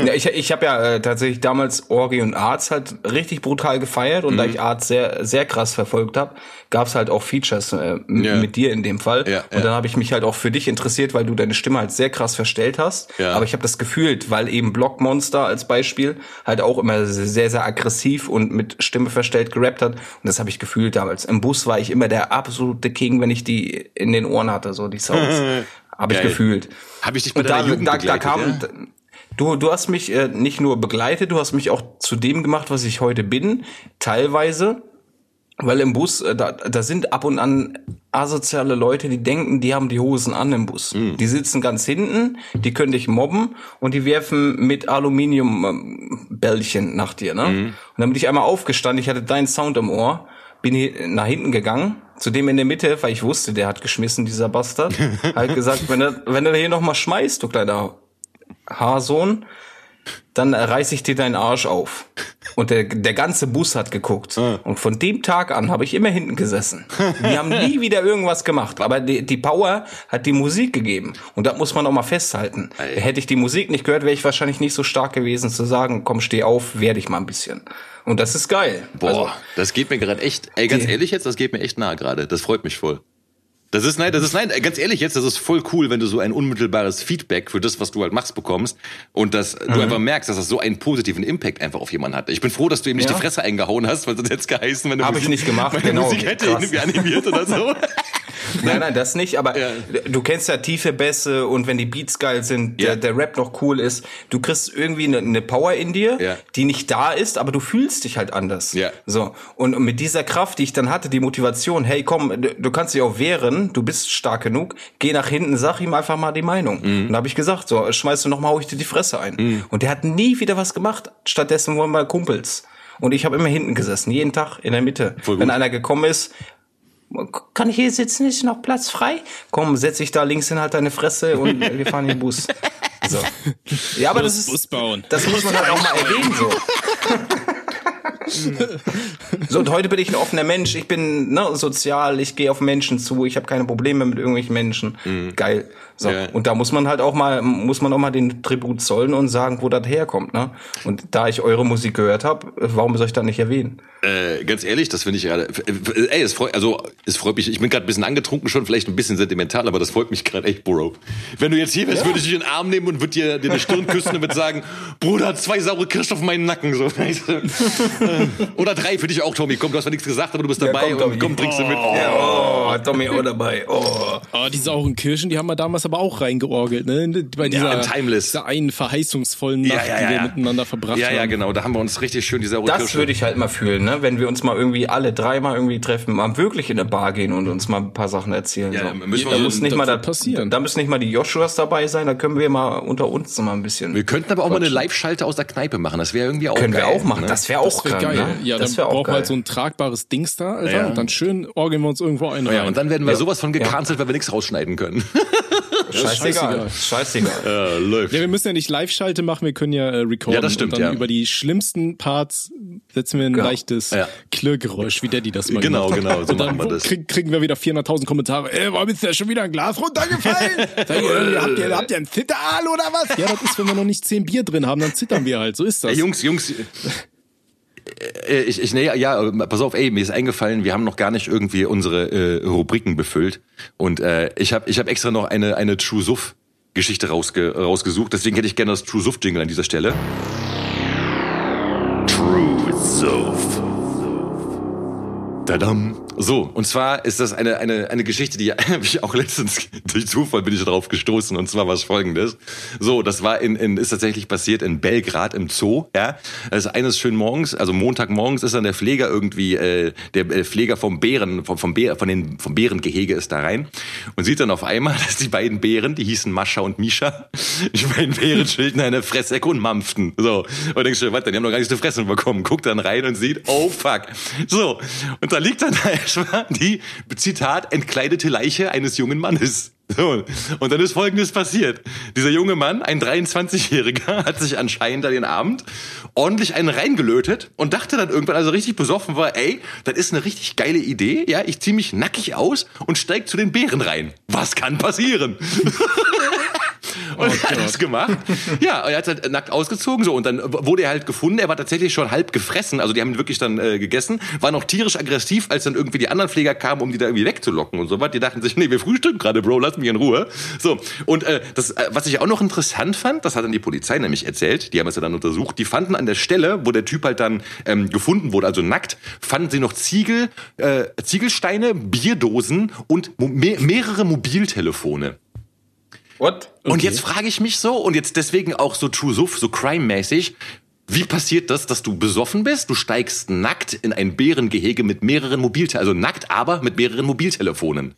Ja, ich ich habe ja äh, tatsächlich damals Orgi und Arts halt richtig brutal gefeiert und da Mhm. ich Arts sehr sehr krass verfolgt habe, gab's halt auch Features äh, Ja. mit dir in dem Fall Ja, und ja. dann habe ich mich halt auch für dich interessiert, weil du deine Stimme halt sehr krass verstellt hast, aber ich habe das gefühlt, weil eben Blockmonster als Beispiel halt auch immer sehr sehr aggressiv und mit Stimme verstellt gerappt hat und das habe ich gefühlt damals. Im Bus war ich immer der absolute King, wenn ich die in den Ohren hatte, so die Sounds. Habe ich gefühlt. Hab ich dich bei Und da, Jugend da, da kam, ja? Du, du hast mich äh, nicht nur begleitet, du hast mich auch zu dem gemacht, was ich heute bin. Teilweise, weil im Bus, äh, da, da sind ab und an asoziale Leute, die denken, die haben die Hosen an im Bus. Hm. Die sitzen ganz hinten, die können dich mobben und die werfen mit Aluminiumbällchen nach dir. Ne? Hm. Und dann bin ich einmal aufgestanden, ich hatte deinen Sound im Ohr, bin nach hinten gegangen, zu dem in der Mitte, weil ich wusste, der hat geschmissen, dieser Bastard. halt gesagt, wenn er, wenn er hier noch mal schmeißt, du kleiner Haarsohn, dann reiß ich dir deinen Arsch auf. Und der, der ganze Bus hat geguckt. Und von dem Tag an habe ich immer hinten gesessen. Die haben nie wieder irgendwas gemacht. Aber die, die Power hat die Musik gegeben. Und das muss man auch mal festhalten. Hätte ich die Musik nicht gehört, wäre ich wahrscheinlich nicht so stark gewesen zu sagen, komm, steh auf, werde ich mal ein bisschen. Und das ist geil. Boah, Also, das geht mir gerade echt, ey, ganz Die- ehrlich jetzt, das geht mir echt nahe gerade. Das freut mich voll. Das ist, nein, das ist, nein, ganz ehrlich jetzt, das ist voll cool, wenn du so ein unmittelbares Feedback für das, was du halt machst, bekommst und dass Mhm. du einfach merkst, dass das so einen positiven Impact einfach auf jemanden hat. Ich bin froh, dass du ihm nicht Ja. die Fresse eingehauen hast, weil sonst hätte es geheißen, wenn du Hab Musik, ich nicht gemacht, meine genau, Musik hätte krass. irgendwie animiert oder so. Nein, nein, das nicht, aber Ja. du kennst ja tiefe Bässe und wenn die Beats geil sind, Ja. der, der Rap noch cool ist, du kriegst irgendwie eine, eine Power in dir, Ja. die nicht da ist, aber du fühlst dich halt anders. Ja. So. Und mit dieser Kraft, die ich dann hatte, die Motivation, hey komm, du, kannst dich auch wehren, du bist stark genug, geh nach hinten, sag ihm einfach mal die Meinung. Mhm. Und da habe ich gesagt, so, schmeißt du noch mal, hau ich dir die Fresse ein. Und der hat nie wieder was gemacht. Stattdessen waren wir Kumpels. Und ich habe immer hinten gesessen, jeden Tag in der Mitte. Wenn einer gekommen ist, kann ich hier sitzen? Ist noch Platz frei? Komm, setz dich da links hin, halt deine Fresse und wir fahren den Bus. So. Ja, aber Bus- das ist, Bus bauen. das muss man halt auch mal erwähnen, so. So, und heute bin ich ein offener Mensch. Ich bin ne, sozial, ich gehe auf Menschen zu, ich habe keine Probleme mit irgendwelchen Menschen. Geil. So. Ja. Und da muss man halt auch mal, muss man auch mal den Tribut zollen und sagen, wo das herkommt. Ne? Und da ich eure Musik gehört habe, warum soll ich das nicht erwähnen? Äh, ganz ehrlich, das finde ich gerade. äh, Ey, es freut, also es freut mich. Ich bin gerade ein bisschen angetrunken schon, vielleicht ein bisschen sentimental, aber das freut mich gerade echt, Bro. Wenn du jetzt hier wärst, würde ich dich in den Arm nehmen und würde dir, dir eine Stirn küssen und würde sagen, Bruder, zwei saure Kirschen auf meinen Nacken. So. Oder drei für dich auch, Tommy. Komm, du hast zwar nichts gesagt, aber du bist dabei komm, Tommy. und komm, trinkst du mit. Oh, Tommy auch dabei. Oh. Oh, die sauren Kirschen, die haben wir damals aber auch reingeorgelt, ne? Bei dieser, im Timeless. dieser einen verheißungsvollen Ja, Nacht, ja, die ja, wir ja. miteinander verbracht Ja, haben. ja, genau. Da haben wir uns richtig schön die saure Das würde ich halt mal fühlen, ne? wenn wir uns mal irgendwie alle dreimal irgendwie treffen, mal wirklich in eine Bar gehen und uns mal ein paar Sachen erzählen. Ja, so. müssen wir da so- muss nicht mal da, passieren. Da müssen nicht mal die Joshuas dabei sein, da können wir mal unter uns mal ein bisschen. wir könnten aber auch mal eine Live-Schalte aus der Kneipe machen. Das wäre irgendwie auch können geil. wir auch machen. Ne? Das wäre auch Das wäre krank, geil. Ne? Ja, das dann wäre auch brauchen wir halt so ein tragbares Dings da, Alter. Ja. Und dann schön orgeln wir uns irgendwo ein. ja, und dann werden wir Ja. sowas von gecancelt, weil wir nichts rausschneiden können. Scheißegal. Scheißegal. äh, läuft. Ja, wir müssen ja nicht Live-Schalte machen, wir können ja äh, recorden. Ja, das stimmt, Und dann ja. über die schlimmsten Parts setzen wir ein leichtes Ja. Klirrgeräusch, wie der die das mal Genau, gemacht hat. genau, so Und dann machen wir das. Krieg, kriegen wir wieder 400.000 Kommentare. Ey, warum ist da schon wieder ein Glas runtergefallen? Sag äh, habt, ihr, habt ihr ein Zitteral oder was? Ja, das ist, wenn wir noch nicht 10 Bier drin haben, dann zittern wir halt. So ist das. Ey, Jungs, Jungs. Äh, Ich, ich, nee, ja, äh, pass auf, ey, mir ist eingefallen, wir haben noch gar nicht irgendwie unsere äh, Rubriken befüllt. Und äh, ich habe ich hab extra noch eine, eine True Suff Geschichte rausge rausgesucht. Deswegen hätte ich gerne das True Suff Jingle an dieser Stelle. True Suff. Tadam. So, und zwar ist das eine, eine, eine Geschichte, die ich auch letztens durch Zufall bin ich darauf gestoßen. Und zwar was folgendes. So, das war in, in, ist tatsächlich passiert in Belgrad im Zoo. Ja, also eines schönen Morgens, also Montagmorgens ist dann der Pfleger irgendwie, äh, der äh, Pfleger vom Bären, vom, vom, Bär, von den, vom Bärengehege ist da rein und sieht dann auf einmal, dass die beiden Bären, die hießen Mascha und Misha, die beiden Bären schilden eine Fressecke und mampften. So, und denkst du, denn? die haben noch gar nicht zu fressen bekommen. Guckt dann rein und sieht, oh fuck. So, und da liegt dann erstmal die, Zitat, entkleidete Leiche eines jungen Mannes. So. Und dann ist Folgendes passiert. Dieser junge Mann, ein 23-Jähriger, hat sich anscheinend an den Abend ordentlich einen reingelötet und dachte dann irgendwann, also richtig besoffen war, ey, das ist eine richtig geile Idee, ja, ich zieh mich nackig aus und steig zu den Bären rein. Was kann passieren? Und er hat das gemacht. Ja, er hat halt nackt ausgezogen so und dann wurde er halt gefunden. Er war tatsächlich schon halb gefressen, also die haben ihn wirklich dann äh, gegessen. War noch tierisch aggressiv, als dann irgendwie die anderen Pfleger kamen, um die da irgendwie wegzulocken und so was. Die dachten sich, nee, wir frühstücken gerade, Bro, lass mich in Ruhe. So und äh, das, äh, was ich auch noch interessant fand, das hat dann die Polizei nämlich erzählt. Die haben es ja dann untersucht. Die fanden an der Stelle, wo der Typ halt dann ähm, gefunden wurde, also nackt, fanden sie noch Ziegel, äh, Ziegelsteine, Bierdosen und mo me mehrere Mobiltelefone. What? Und jetzt frage ich mich so, und jetzt deswegen auch so True Suff, so Crime-mäßig, wie passiert das, dass du besoffen bist? Du steigst nackt in ein Bärengehege mit mehreren Mobiltelefonen, also nackt, aber mit mehreren Mobiltelefonen.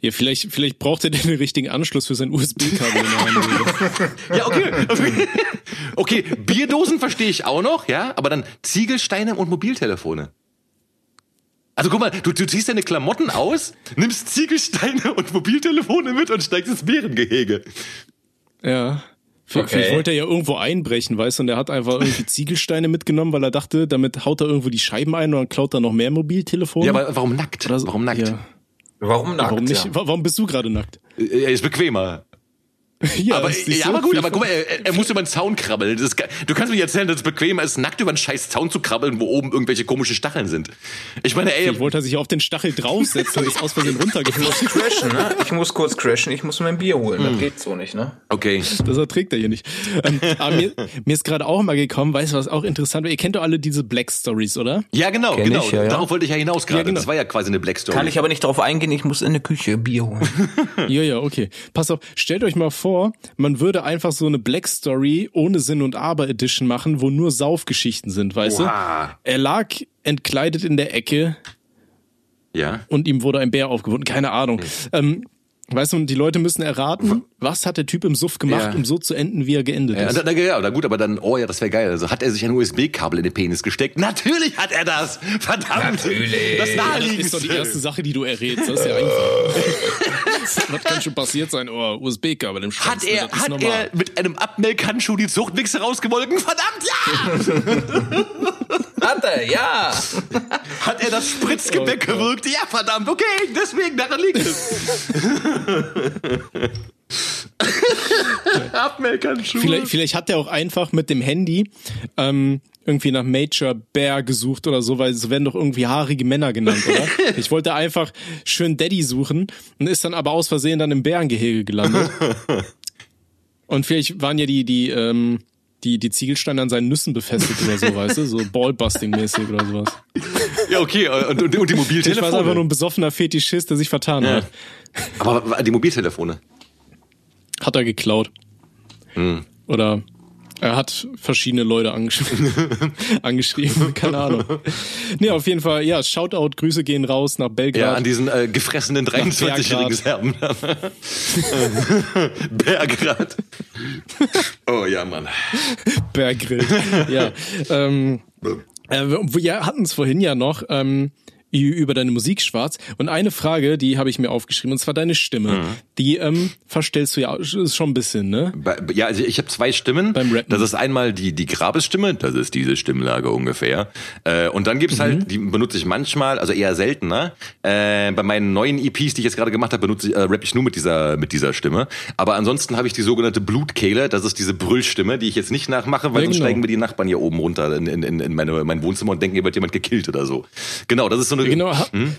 Ja, vielleicht, vielleicht braucht er den richtigen Anschluss für sein USB-Kabel. in der Hand. Ja, okay. Okay, okay Bierdosen verstehe ich auch noch, ja, aber dann Ziegelsteine und Mobiltelefone. Also guck mal, du, du ziehst deine Klamotten aus, nimmst Ziegelsteine und Mobiltelefone mit und steigst ins Bärengehege. ja. Okay. Vielleicht wollte er ja irgendwo einbrechen, weißt du, und er hat einfach irgendwie Ziegelsteine mitgenommen, weil er dachte, damit haut er irgendwo die Scheiben ein und dann klaut er noch mehr Mobiltelefone. Ja, aber warum nackt? So. Warum nackt? Ja. Warum nackt? Warum nicht? Ja. Wa- Warum bist du gerade nackt? Er ist bequemer. Ja, aber, ja, so aber gut, aber guck mal, er, er muss über den Zaun krabbeln. Das du kannst mir erzählen, dass es bequemer ist, nackt über einen scheiß Zaun zu krabbeln, wo oben irgendwelche komischen Stacheln sind. Ich meine, ey, Vielleicht wollte er sich auf den Stachel draufsetzen und ist aus Versehen runtergefallen. Crashen, ne? Ich muss kurz crashen, ich muss mir ein Bier holen. Hm. Das geht so nicht, ne? okay. Das erträgt er hier nicht. Ähm, aber mir, mir ist gerade auch mal gekommen, weißt du, was auch interessant war? Ihr kennt doch alle diese Black Stories, oder? Ja, genau, Kenn genau. ich, ja, ja. Darauf wollte ich ja hinaus gerade. Ja, genau. Das war ja quasi eine Black Story. Kann ich aber nicht drauf eingehen, ich muss in der Küche Bier holen. Ja, ja, okay. Pass auf, stellt euch mal vor, man würde einfach so eine Black Story ohne Sinn und Aber Edition machen, wo nur Saufgeschichten sind, weißt Oha. du? Er lag entkleidet in der Ecke ja. und ihm wurde ein Bär aufgebunden, keine Ahnung. Ähm, weißt du, und die Leute müssen erraten, was hat der Typ im Suff gemacht, Ja. um so zu enden, wie er geendet Ja, ist. na, na, ja, na gut, aber dann, oh ja, das wäre geil. Also hat er sich ein USB-Kabel in den Penis gesteckt? Natürlich hat er das! Verdammt! Natürlich. Das Das naheliegendste. ist doch die erste Sache, die du errätst. Das ist ja einfach. Was kann schon passiert sein? Oh, USB-Kabel im Schwanz. Hat er, ist hat normal. er mit einem Abmelkhandschuh die Zuchtwichse rausgewolken? Verdammt, ja! Hat er, ja! Hat er das Spritzgebäck Oh gewirkt? Ja, verdammt, okay, deswegen, daran liegt es. Abmelkhandschuh. Vielleicht, vielleicht hat er auch einfach mit dem Handy ähm, irgendwie nach Major Bear gesucht oder so, weil so werden doch irgendwie haarige Männer genannt, oder? Ich wollte einfach schön Daddy suchen und ist dann aber aus Versehen dann im Bärengehege gelandet. Und vielleicht waren ja die, die, ähm, die, die Ziegelsteine an seinen Nüssen befestigt oder so, weißt du? So Ballbusting-mäßig oder sowas. Ja, okay, und, und, und die Ich war einfach nur Mobiltelefone. ein besoffener Fetischist, der sich vertan Ja. hat. Aber die Mobiltelefone. Hat er geklaut. Hm. Oder er hat verschiedene Leute angesch angeschrieben, keine Ahnung. Nee, auf jeden Fall, ja, Shoutout, Grüße gehen raus nach Ja, Belgrad. an diesen äh, gefressenen 23-jährigen Serben. Bergrad. Oh ja, Mann. Berggrill. ja. Ähm, äh, wir hatten es vorhin ja noch ähm, über deine Musik schwarz und eine Frage, die habe ich mir aufgeschrieben und zwar deine Stimme. Mhm. Die ähm, verstellst du ja ist schon ein bisschen, ne? Ja, also ich habe zwei Stimmen. Beim Rappen. Das ist einmal die die Grabesstimme, das ist diese Stimmlage ungefähr. Äh, und dann gibt's Mhm. halt, die benutze ich manchmal, also eher seltener. Äh, bei meinen neuen EPs, die ich jetzt gerade gemacht habe, benutze ich, äh, rapp ich nur mit dieser mit dieser Stimme. Aber ansonsten habe ich die sogenannte Blutkehle, das ist diese Brüllstimme, die ich jetzt nicht nachmache, weil Ja, sonst genau. steigen mir die Nachbarn hier oben runter in, in, in, in meine, mein Wohnzimmer und denken, hier wird jemand gekillt oder so. Genau, das ist so eine. Genau. Ha, Hm?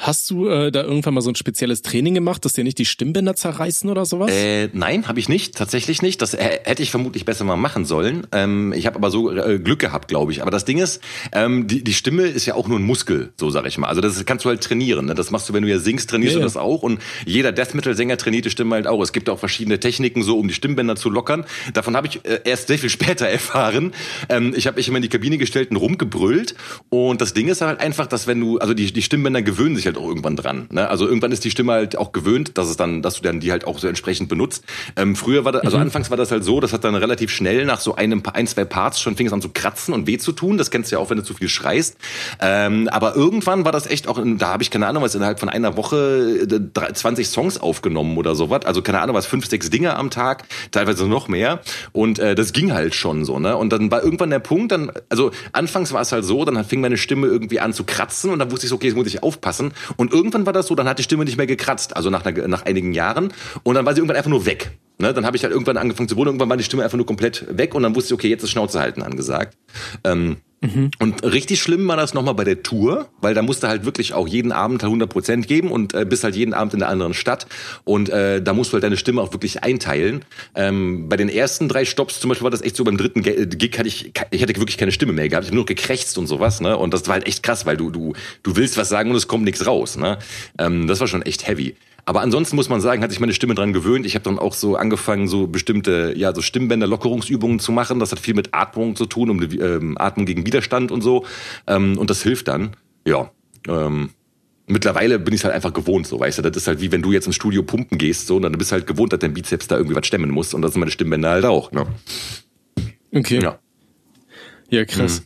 Ha, Hast du äh, da irgendwann mal so ein spezielles Training gemacht, dass dir nicht die Stimmbänder zerreißen oder sowas? Äh, nein, habe ich nicht, tatsächlich nicht. Das äh, hätte ich vermutlich besser mal machen sollen. Ähm, ich habe aber so äh, Glück gehabt, glaube ich. Aber das Ding ist, ähm, die, die Stimme ist ja auch nur ein Muskel, so sage ich mal. Also das kannst du halt trainieren. Ne? Das machst du, wenn du ja singst, trainierst Ja, du das auch. Und jeder Death Metal-Sänger trainiert die Stimme halt auch. Es gibt auch verschiedene Techniken, so um die Stimmbänder zu lockern. Davon habe ich äh, erst sehr viel später erfahren. Ähm, ich habe mich immer in die Kabine gestellt und rumgebrüllt. Und das Ding ist halt einfach, dass wenn du, also die, die Stimmbänder gewöhnen sich halt auch irgendwann dran. Ne? Also irgendwann ist die Stimme halt auch gewöhnt, dass es dann, dass du dann die halt auch so entsprechend benutzt. Ähm, früher war das, also anfangs war das halt so, das hat dann relativ schnell nach so einem, ein, zwei Parts schon fing es an zu kratzen und weh zu tun. Das kennst du ja auch, wenn du zu viel schreist. Ähm, aber irgendwann war das echt auch, da habe ich keine Ahnung, was innerhalb von einer Woche äh, drei- 20 Songs aufgenommen oder sowas. Also keine Ahnung, was fünf, sechs Dinge am Tag, teilweise noch mehr. Und äh, das ging halt schon so, ne? Und dann war irgendwann der Punkt, dann, also anfangs war es halt so, dann fing meine Stimme irgendwie an zu kratzen und dann wusste ich so, okay, jetzt muss ich aufpassen. Und irgendwann war das so, dann hat die Stimme nicht mehr gekratzt, also nach, einer, nach einigen Jahren. Und dann war sie irgendwann einfach nur weg. Ne? Dann habe ich halt irgendwann angefangen zu wohnen, irgendwann war die Stimme einfach nur komplett weg und dann wusste ich, okay, jetzt ist Schnauze halten angesagt. Ähm, und richtig schlimm war das nochmal bei der Tour, weil da musste halt wirklich auch jeden Abend halt 100 Prozent geben und äh, bist halt jeden Abend in einer anderen Stadt und äh, da musst du halt deine Stimme auch wirklich einteilen. Ähm, bei den ersten drei Stops zum Beispiel war das echt so, beim dritten Ge- Gig hatte ich, ich hatte wirklich keine Stimme mehr gehabt, ich habe nur gekrächzt und sowas, ne? Und das war halt echt krass, weil du, du, du willst was sagen und es kommt nichts raus, ne? Ähm, das war schon echt heavy. Aber ansonsten muss man sagen, hat sich meine Stimme dran gewöhnt. Ich habe dann auch so angefangen, so bestimmte, ja, so Stimmbänder-Lockerungsübungen zu machen. Das hat viel mit Atmung zu tun, um ähm, Atmung gegen Widerstand und so. Ähm, und das hilft dann. Ja. Ähm, mittlerweile bin ich halt einfach gewohnt, so weißt du. Das ist halt wie wenn du jetzt ins Studio pumpen gehst, so, und dann bist du halt gewohnt, dass dein Bizeps da irgendwie was stemmen muss. Und das sind meine Stimmbänder halt auch. Ne? Okay. Ja. Ja, krass.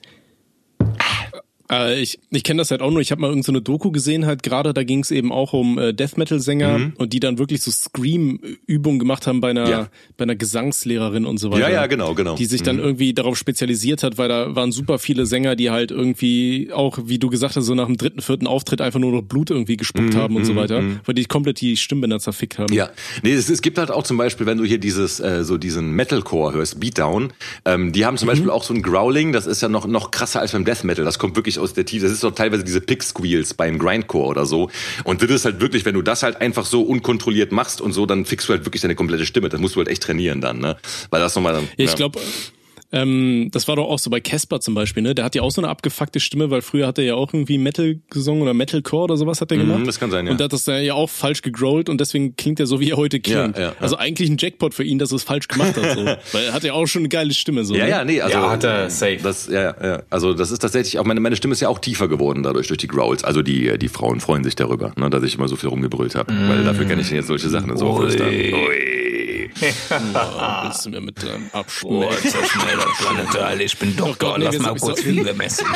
Äh, ich ich kenne das halt auch nur. Ich habe mal irgendeine so eine Doku gesehen, halt gerade, da ging es eben auch um äh, Death Metal-Sänger und die dann wirklich so Scream-Übungen gemacht haben bei einer, Ja. bei einer Gesangslehrerin und so weiter. Ja, ja, genau, genau. Die sich dann irgendwie darauf spezialisiert hat, weil da waren super viele Sänger, die halt irgendwie auch, wie du gesagt hast, so nach dem dritten, vierten Auftritt einfach nur noch Blut irgendwie gespuckt haben und so weiter, weil die komplett die Stimmbänder zerfickt haben. Ja, nee, es, es gibt halt auch zum Beispiel, wenn du hier dieses äh, so diesen Metalcore hörst, Beatdown, ähm, die haben zum Beispiel auch so ein Growling, das ist ja noch noch krasser als beim Death Metal. Das kommt wirklich aus der Tiefe. Das ist doch teilweise diese Pick Squeals beim Grindcore oder so. Und das ist halt wirklich, wenn du das halt einfach so unkontrolliert machst und so, dann fixst du halt wirklich deine komplette Stimme. Das musst du halt echt trainieren dann, ne? Weil das nochmal dann. Ja, ich glaube, ähm, das war doch auch so bei Casper zum Beispiel, ne? Der hat ja auch so eine abgefuckte Stimme, weil früher hat er ja auch irgendwie Metal gesungen oder Metalcore oder sowas hat er gemacht. das kann sein, ja. Und da hat das ja auch falsch gegrollt und deswegen klingt er so, wie er heute klingt. Ja, ja, ja. Also eigentlich ein Jackpot für ihn, dass er es falsch gemacht hat, so. weil er hat ja auch schon eine geile Stimme, so. Ja, ne? ja, nee, also Ja, hat er safe. Das, ja, ja, also das ist tatsächlich auch meine meine Stimme ist ja auch tiefer geworden dadurch durch die Growls. Also die die Frauen freuen sich darüber, ne, dass ich immer so viel rumgebrüllt habe, weil dafür kann ich jetzt solche Sachen Ohr flüstern. Ui. Ja, willst du mir mit deinem Abschnitt? ich bin Doktor, wir sind- wir sind- messen.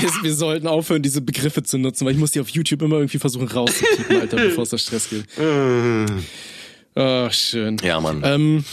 Wir, wir sollten aufhören, diese Begriffe zu nutzen, weil ich muss die auf YouTube immer irgendwie versuchen rauszukriegen, Alter, bevor es da Stress gibt. Ah, schön. Ja, Mann. Ähm,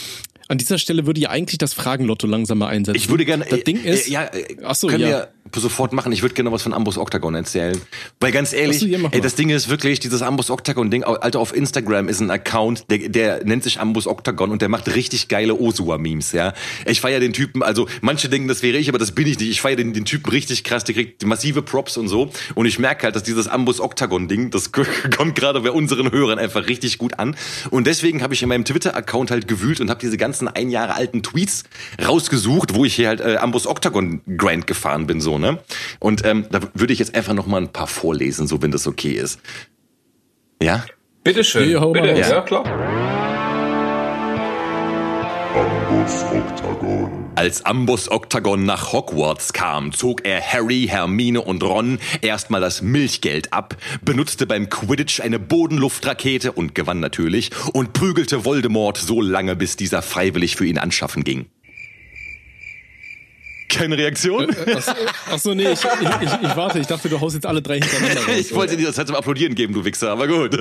an dieser Stelle würde ich eigentlich das Fragenlotto langsam mal einsetzen. Ich würde gerne. Das Ding ist. Äh, ja, äh, ach so, können ja. wir sofort machen. Ich würde gerne was von Ambus Octagon erzählen. Weil ganz ehrlich, so, ja, ey, das Ding ist wirklich, dieses Ambus Octagon Ding, Alter, auf Instagram ist ein Account, der, der nennt sich Ambus Octagon und der macht richtig geile Osua-Memes, ja. Ich feiere den Typen, also manche denken, das wäre ich, aber das bin ich nicht. Ich feiere den, den Typen richtig krass, der kriegt massive Props und so. Und ich merke halt, dass dieses Ambus Octagon Ding, das kommt gerade bei unseren Hörern einfach richtig gut an. Und deswegen habe ich in meinem Twitter-Account halt gewühlt und habe diese ganzen ein Jahre alten Tweets rausgesucht, wo ich hier halt äh, Ambus Octagon Grind gefahren bin, so, ne? Und ähm, da würde ich jetzt einfach noch mal ein paar vorlesen, so wenn das okay ist. Ja? Bitteschön. Bitte, ja klar. Ambus Octagon. Als Ambus Octagon nach Hogwarts kam, zog er Harry, Hermine und Ron erstmal das Milchgeld ab, benutzte beim Quidditch eine Bodenluftrakete und gewann natürlich und prügelte Voldemort so lange, bis dieser freiwillig für ihn anschaffen ging. Keine Reaktion? Ach, ach so, nee, ich, ich, ich, ich warte, ich dachte, du haust jetzt alle drei hintereinander raus. Ich wollte dir das halt zum Applaudieren geben, du Wichser, aber gut.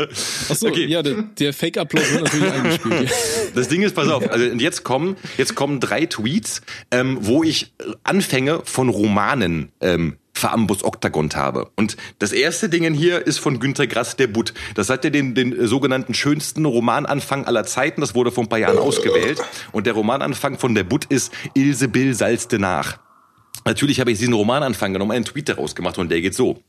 Ach so, Okay. ja, der, der Fake-Upload wird natürlich eingespielt. Das Ding ist, pass auf, also jetzt kommen, jetzt kommen drei Tweets, ähm, wo ich äh, Anfänge von Romanen ähm, verambus Octagont habe. Und das erste Ding hier ist von Günter Grass, der Butt. Das hat ja den, den sogenannten schönsten Romananfang aller Zeiten. Das wurde vor ein paar Jahren ausgewählt. Und der Romananfang von der Butt ist Ilse Bill salzte nach. Natürlich habe ich diesen Romananfang genommen, einen Tweet daraus gemacht und der geht so.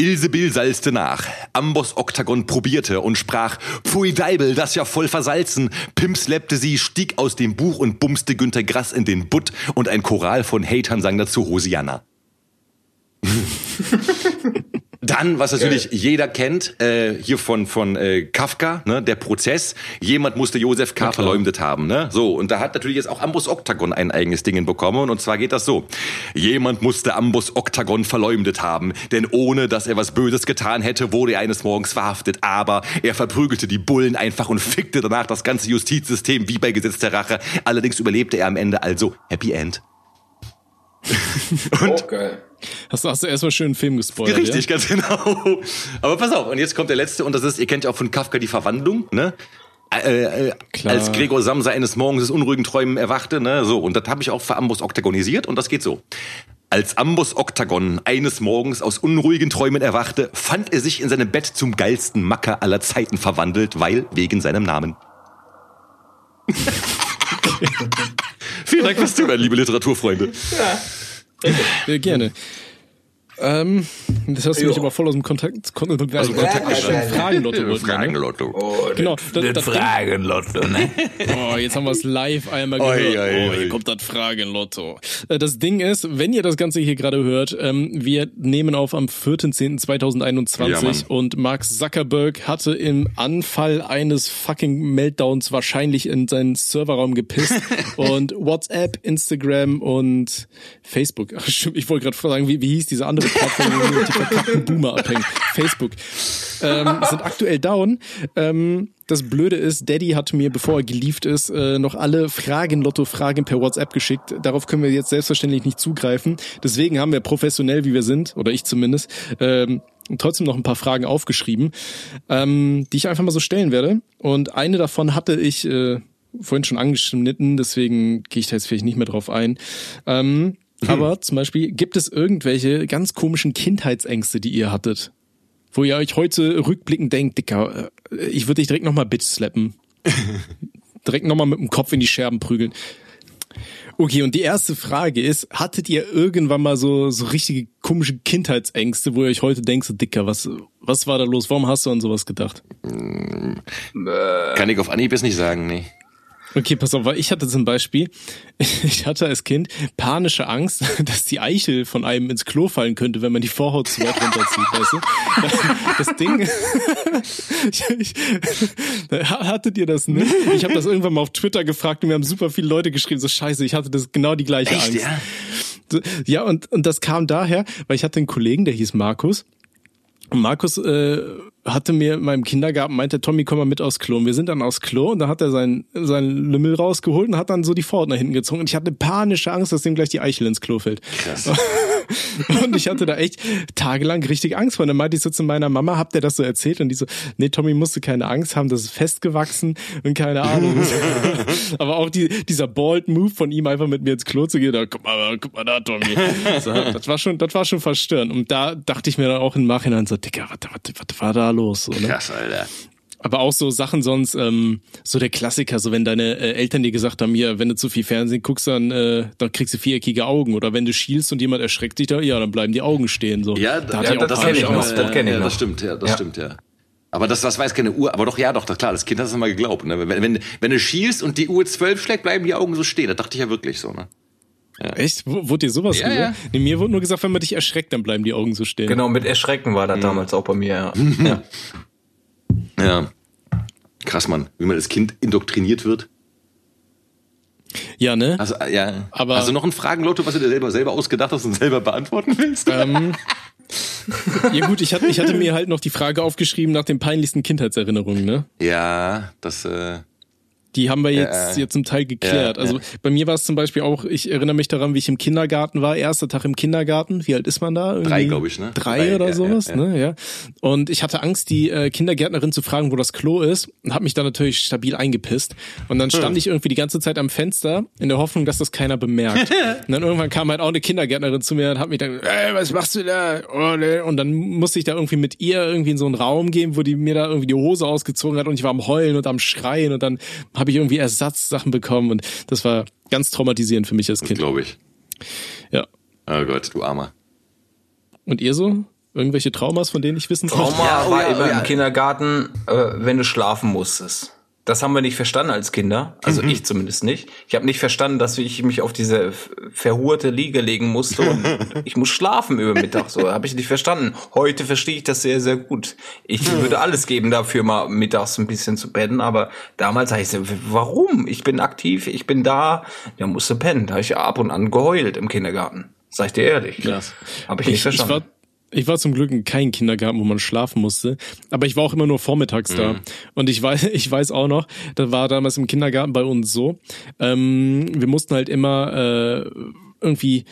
Ilsebill salzte nach. Amboss Oktagon probierte und sprach, Pfui Deibel, das ja voll versalzen. Pim slappte sie, stieg aus dem Buch und bumste Günter Grass in den Butt und ein Choral von Hatern sang dazu Hosianna. Dann, was natürlich jeder kennt, äh, hier von von äh, Kafka, ne, der Prozess. Jemand musste Josef K. verleumdet haben, ne? So und da hat natürlich jetzt auch Ambus Oktagon ein eigenes Ding bekommen und zwar geht das so: Jemand musste Ambus Oktagon verleumdet haben, denn ohne dass er was Böses getan hätte, wurde er eines Morgens verhaftet. Aber er verprügelte die Bullen einfach und fickte danach das ganze Justizsystem wie bei Gesetz der Rache. Allerdings überlebte er am Ende also Happy End. Oh, geil. Hast, du- hast du erstmal schön einen Film gespoilert, Richtig, ja? ganz genau. Aber pass auf, und jetzt kommt der letzte, und das ist, ihr kennt ja auch von Kafka die Verwandlung, ne? Äh, äh, Klar. als Gregor Samsa eines Morgens des unruhigen Träumen erwachte, ne? So, und das habe ich auch für Ambus oktagonisiert, und das geht so. Als Ambus Oktagon eines Morgens aus unruhigen Träumen erwachte, fand er sich in seinem Bett zum geilsten Macker aller Zeiten verwandelt, weil wegen seinem Namen. Vielen Dank fürs Zuhören, liebe Literaturfreunde. Ja, gerne. Ähm, das hast du mich aber voll aus dem Kontakt, Kon Kontakt Also Fragenlotto. ne? Fragenlotto. Oh, Genau, das, das- Fragenlotto, ne? Oh, jetzt haben wir es live einmal Oi, gehört. oi, oh, oi. hier kommt das Fragenlotto. Äh, Das Ding ist, wenn ihr das Ganze hier gerade hört, ähm, wir nehmen auf am 4.10.2021 Ja, Mann. und Mark Zuckerberg hatte im Anfall eines fucking Meltdowns wahrscheinlich in seinen Serverraum gepisst und WhatsApp, Instagram und Facebook. Ich wollte gerade fragen, wie, wie hieß diese andere Plattform, wo die verkackten Boomer abhängen? Facebook. Ähm, sind aktuell down. Ähm, das Blöde ist, Daddy hat mir, bevor er gelieft ist, äh, noch alle Fragen-Lotto-Fragen per WhatsApp geschickt. Darauf können wir jetzt selbstverständlich nicht zugreifen. Deswegen haben wir professionell, wie wir sind, oder ich zumindest, ähm, trotzdem noch ein paar Fragen aufgeschrieben, ähm, die ich einfach mal so stellen werde. Und eine davon hatte ich äh, vorhin schon angeschnitten, deswegen gehe ich da jetzt vielleicht nicht mehr drauf ein. Ähm, aber zum Beispiel, gibt es irgendwelche ganz komischen Kindheitsängste, die ihr hattet? Wo ihr euch heute rückblickend denkt, Dicker, äh, ich würde dich direkt nochmal bitch slappen. direkt nochmal mit dem Kopf in die Scherben prügeln. Okay, und die erste Frage ist, hattet ihr irgendwann mal so, so richtige komische Kindheitsängste, wo ihr euch heute denkt, so Dicker, was, was war da los? Warum hast du an sowas gedacht? Kann ich auf Anhieb jetzt nicht sagen, nee. Okay, pass auf, weil ich hatte zum Beispiel, ich hatte als Kind panische Angst, dass die Eichel von einem ins Klo fallen könnte, wenn man die Vorhaut zu weit runterzieht, weißt du? Das Ding, ich, ich, hattet ihr das nicht? Ich habe das irgendwann mal auf Twitter gefragt und wir haben super viele Leute geschrieben, so scheiße, ich hatte das genau die gleiche Angst. ja? Ja, und, und das kam daher, weil ich hatte einen Kollegen, der hieß Markus. Und Markus äh, hatte mir in meinem Kindergarten meinte, Tommy, komm mal mit aufs Klo. Und wir sind dann aufs Klo und da hat er seinen, seinen Lümmel rausgeholt und hat dann so die Vorhaut nach hinten gezogen. Und ich hatte panische Angst, dass dem gleich die Eichel ins Klo fällt. Krass. Und ich hatte da echt tagelang richtig Angst vor. Und dann meinte ich so zu meiner Mama, habt ihr das so erzählt? Und die so, nee, Tommy musste keine Angst haben, das ist festgewachsen und keine Ahnung. Aber auch die, dieser bold Move von ihm einfach mit mir ins Klo zu gehen, da, guck mal, guck mal da, Tommy. So, das war schon, das war schon verstörend. Und da dachte ich mir dann auch im Nachhinein so, Dicker, was, was, was war da los? So, ne? Krass, Alter. Aber auch so Sachen sonst, ähm, so der Klassiker, so wenn deine äh, Eltern dir gesagt haben, hier, wenn du zu viel Fernsehen guckst, dann, äh, dann kriegst du viereckige Augen. Oder wenn du schielst und jemand erschreckt dich da, ja, dann bleiben die Augen stehen. So. Ja, da ja, ich auch das panische kenn ich noch. Das kenn ich ja, noch. Das stimmt, ja, das Ja. stimmt, ja. Aber das, das weiß keine Uhr. Aber doch, ja, doch, das, klar, das Kind hat es immer geglaubt. Ne? Wenn, wenn, wenn du schielst und die Uhr zwölf schlägt, bleiben die Augen so stehen. Das dachte ich ja wirklich so, ne? Echt? W wurde dir sowas Ja, gesagt? ja. Nee, mir wurde nur gesagt, wenn man dich erschreckt, dann bleiben die Augen so stehen. Genau, mit Erschrecken war das damals auch bei mir, ja. ja. Ja. Krass, Mann. Wie man als Kind indoktriniert wird. Ja, ne? Also, äh, ja. Aber- du noch ein Fragenlotto, was du dir selber, selber ausgedacht hast und selber beantworten willst? Ähm, ja gut, ich hatte, ich hatte mir halt noch die Frage aufgeschrieben nach den peinlichsten Kindheitserinnerungen, ne? Ja, das, äh, Die haben wir jetzt, Ja, äh, jetzt zum Teil geklärt. ja, also ja. bei mir war es zum Beispiel auch, ich erinnere mich daran, wie ich im Kindergarten war, erster Tag im Kindergarten. Wie alt ist man da? Irgendwie Drei, glaub ich, ne? Drei, Drei, oder sowas, ne? Ja. Und ich hatte Angst, die äh, Kindergärtnerin zu fragen, wo das Klo ist und habe mich dann natürlich stabil eingepisst. Und dann stand ich irgendwie die ganze Zeit am Fenster in der Hoffnung, dass das keiner bemerkt. und dann irgendwann kam halt auch eine Kindergärtnerin zu mir und hat mich dann, ey, was machst du da? Oh, ne. Und dann musste ich da irgendwie mit ihr irgendwie in so einen Raum gehen, wo die mir da irgendwie die Hose ausgezogen hat und ich war am Heulen und am Schreien und dann habe ich irgendwie Ersatzsachen bekommen und das war ganz traumatisierend für mich als Kind. glaube ich. Ja. Oh Gott, du Armer. Und ihr so? Irgendwelche Traumas, von denen ich wissen sollte? Trauma Ja, oh war ja, immer oh ja. im Kindergarten, äh, wenn du schlafen musstest. Das haben wir nicht verstanden als Kinder. Also ich zumindest nicht. Ich habe nicht verstanden, dass ich mich auf diese verhurte Liege legen musste und ich muss schlafen über Mittag. So habe ich nicht verstanden. Heute verstehe ich das sehr, sehr gut. Ich würde alles geben dafür, mal mittags ein bisschen zu pennen. Aber damals habe ich so, warum? Ich bin aktiv, ich bin da. Der musste pennen. Da habe ich ab und an geheult im Kindergarten. Sag ich dir ehrlich. Krass. Habe ich nicht Ich, ich, verstanden. war, ich war zum Glück in keinem Kindergarten, wo man schlafen musste, aber ich war auch immer nur vormittags da. Und ich weiß, ich weiß auch noch, da war damals im Kindergarten bei uns so, ähm, wir mussten halt immer äh, irgendwie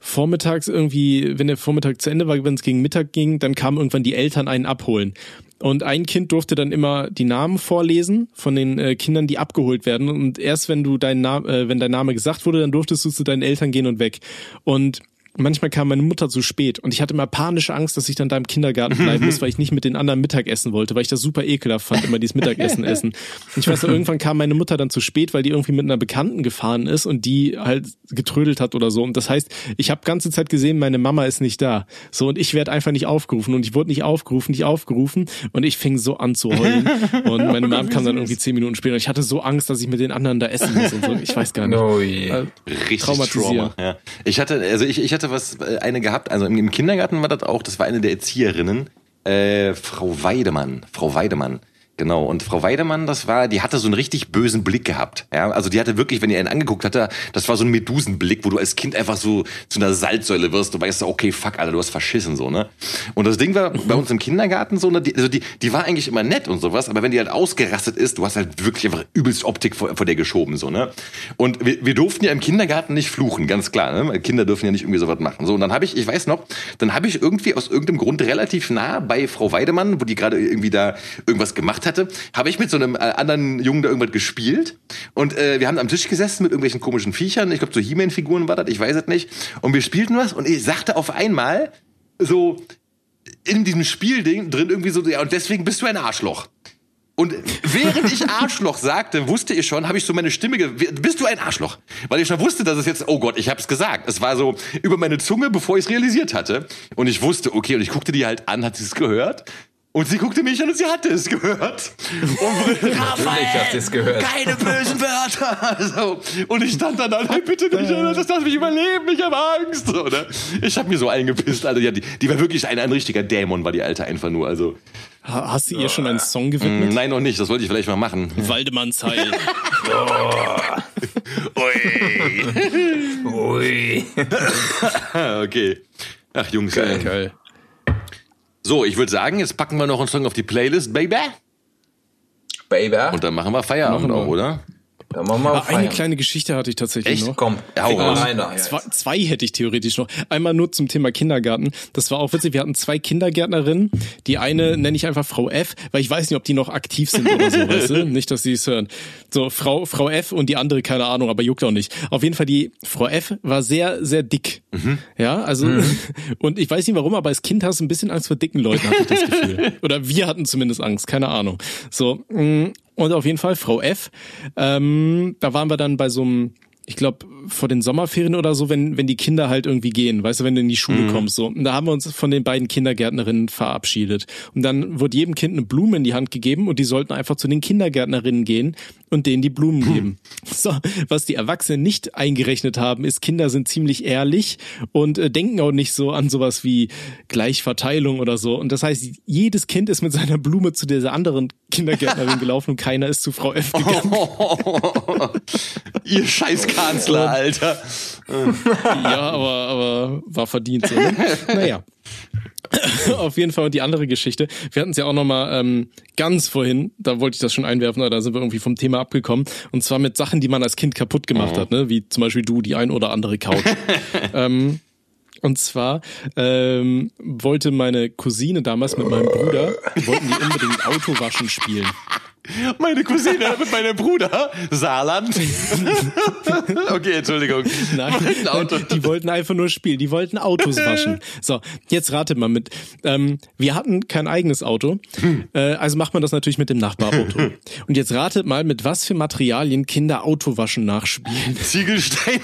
vormittags irgendwie, wenn der Vormittag zu Ende war, wenn es gegen Mittag ging, dann kamen irgendwann die Eltern einen abholen. Und ein Kind durfte dann immer die Namen vorlesen von den äh, Kindern, die abgeholt werden. Und erst wenn du dein Name, äh, wenn dein Name gesagt wurde, dann durftest du zu deinen Eltern gehen und weg. Und manchmal kam meine Mutter zu spät und ich hatte immer panische Angst, dass ich dann da im Kindergarten bleiben muss, weil ich nicht mit den anderen Mittag essen wollte, weil ich das super ekelhaft fand, immer dieses Mittagessen essen. Und ich weiß noch, irgendwann kam meine Mutter dann zu spät, weil die irgendwie mit einer Bekannten gefahren ist und die halt getrödelt hat oder so. Und das heißt, ich habe ganze Zeit gesehen, meine Mama ist nicht da. So und ich werde einfach nicht aufgerufen und ich wurde nicht aufgerufen, nicht aufgerufen und ich fing so an zu heulen und meine Mom kam dann irgendwie zehn Minuten später. Und ich hatte so Angst, dass ich mit den anderen da essen muss und so. Ich weiß gar nicht. Oh je. Äh, Richtig. Trauma. Ja. Ich hatte, also ich, ich hatte was, äh, eine gehabt, also im, Kindergarten war das auch, das war eine der Erzieherinnen, äh, Frau Weidemann, Frau Weidemann. Genau, und Frau Weidemann, das war, die hatte so einen richtig bösen Blick gehabt. Ja, also die hatte wirklich, wenn ihr einen angeguckt hatte, das war so ein Medusenblick, wo du als Kind einfach so zu einer Salzsäule wirst. Du weißt, okay, fuck, Alter, du hast verschissen, so, ne? Und das Ding war bei uns im Kindergarten so, ne, die, also die, die war eigentlich immer nett und sowas, aber wenn die halt ausgerastet ist, du hast halt wirklich einfach übelst Optik vor, vor der geschoben, so, ne? Und wir, wir durften ja im Kindergarten nicht fluchen, ganz klar, ne? Kinder dürfen ja nicht irgendwie sowas machen. So, und dann habe ich, ich weiß noch, dann habe ich irgendwie aus irgendeinem Grund relativ nah bei Frau Weidemann, wo die gerade irgendwie da irgendwas gemacht hatte, habe ich mit so einem äh, anderen Jungen da irgendwas gespielt. Und äh, wir haben am Tisch gesessen mit irgendwelchen komischen Viechern. Ich glaube, so He-Man-Figuren war das, ich weiß es nicht. Und wir spielten was und ich sagte auf einmal so in diesem Spielding drin irgendwie so, ja, und deswegen bist du ein Arschloch. Und während ich Arschloch sagte, wusste ich schon, habe ich so meine Stimme, bist du ein Arschloch? Weil ich schon wusste, dass es jetzt, oh Gott, ich habe es gesagt. Es war so über meine Zunge, bevor ich es realisiert hatte. Und ich wusste, okay, und ich guckte die halt an, hat sie es gehört? Und sie guckte mich an und sie hatte es gehört. Und Natürlich hat sie es gehört. keine bösen Wörter. So. Und ich stand dann da, nein, bitte nicht, das lass mich überleben, ich habe Angst. So, ne? Ich habe mir so eingepisst, Alter. Ja, die, die war wirklich ein, ein richtiger Dämon, war die Alte einfach nur. Also, Ha- Hast du ihr schon einen Song mh, gewidmet? nein, noch nicht, das wollte ich vielleicht mal machen. Waldemanns Heil. Ui. Ah, okay. Ach, Jungs, ey. Geil. So, ich würde sagen, jetzt packen wir noch einen Song auf die Playlist, Baby. Baby. Und dann machen wir Feierabend Machen wir. auch, oder? Dann machen wir Ah, eine kleine Geschichte hatte ich tatsächlich Echt? noch. Komm, Hau mal rein. Zwei, zwei hätte ich theoretisch noch. Einmal nur zum Thema Kindergarten. Das war auch witzig. Wir hatten zwei Kindergärtnerinnen. Die eine nenne ich einfach Frau F, weil ich weiß nicht, ob die noch aktiv sind oder so, weißt du? Nicht, dass sie es hören. So, Frau, Frau F und die andere, keine Ahnung, aber juckt auch nicht. Auf jeden Fall, die Frau F war sehr, sehr dick. Ja, also, und ich weiß nicht warum, aber als Kind hast du ein bisschen Angst vor dicken Leuten, hatte ich das Gefühl. Oder wir hatten zumindest Angst, keine Ahnung. So, mh, und auf jeden Fall Frau F. Ähm, da waren wir dann bei so einem, ich glaube, vor den Sommerferien oder so, wenn, wenn die Kinder halt irgendwie gehen, weißt du, wenn du in die Schule kommst, so. Und da haben wir uns von den beiden Kindergärtnerinnen verabschiedet. Und dann wurde jedem Kind eine Blume in die Hand gegeben und die sollten einfach zu den Kindergärtnerinnen gehen und denen die Blumen geben. So, was die Erwachsenen nicht eingerechnet haben, ist, Kinder sind ziemlich ehrlich und äh, denken auch nicht so an sowas wie Gleichverteilung oder so. Und das heißt, jedes Kind ist mit seiner Blume zu dieser anderen Kindergärtnerin gelaufen und keiner ist zu Frau F gegangen. Ihr scheiß Kanzler, Alter. Ja, aber, aber war verdient so. Ne? Naja. Auf jeden Fall und die andere Geschichte. Wir hatten es ja auch nochmal ähm, ganz vorhin, da wollte ich das schon einwerfen, aber da sind wir irgendwie vom Thema abgekommen. Und zwar mit Sachen, die man als Kind kaputt gemacht hat, ne? Wie zum Beispiel du, die ein oder andere Couch. ähm, und zwar ähm, wollte meine Cousine damals mit meinem Bruder, wollten die unbedingt Autowaschen spielen. Meine Cousine mit meinem Bruder, Saarland. okay, Entschuldigung. Nein, Ein Auto. die wollten einfach nur spielen. Die wollten Autos waschen. So, jetzt ratet mal mit. Ähm, wir hatten kein eigenes Auto, äh, also macht man das natürlich mit dem Nachbarauto. Und jetzt ratet mal, mit was für Materialien Kinder Autowaschen nachspielen. Ziegelstein.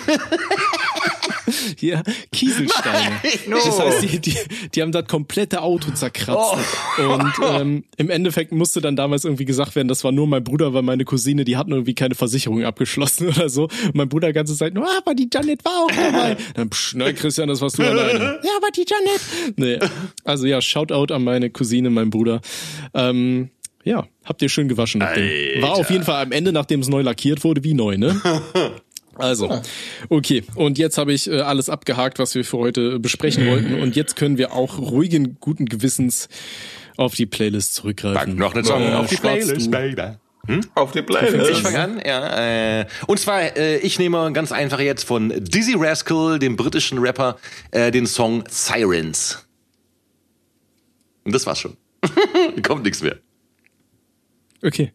Ja, Kieselsteine. Das heißt, die, die, die haben das komplette Auto zerkratzt. Und ähm, im Endeffekt musste dann damals irgendwie gesagt werden, das war nur mein Bruder, weil meine Cousine, die hatten irgendwie keine Versicherung abgeschlossen oder so. Und mein Bruder ganze Zeit nur, ah, aber die Janet war auch dabei. Dann, psch, nein, Christian, das warst du alleine. Ja, aber die Janet. Nee. Also ja, Shoutout an meine Cousine, mein Bruder. Ähm, ja, habt ihr schön gewaschen. War auf jeden Fall am Ende, nachdem es neu lackiert wurde, wie neu, ne? Also, okay. Und jetzt habe ich äh, alles abgehakt, was wir für heute besprechen wollten. Und jetzt können wir auch ruhigen, guten Gewissens auf die Playlist zurückgreifen. Noch eine Song Äh, auf die Playlist, du- Baby. Auf die Ich Playlist. fange an, ja. Äh, und zwar, äh, ich nehme ganz einfach jetzt von Dizzy Rascal, dem britischen Rapper, äh, den Song Sirens. Und das war's schon. Kommt nichts mehr. Okay.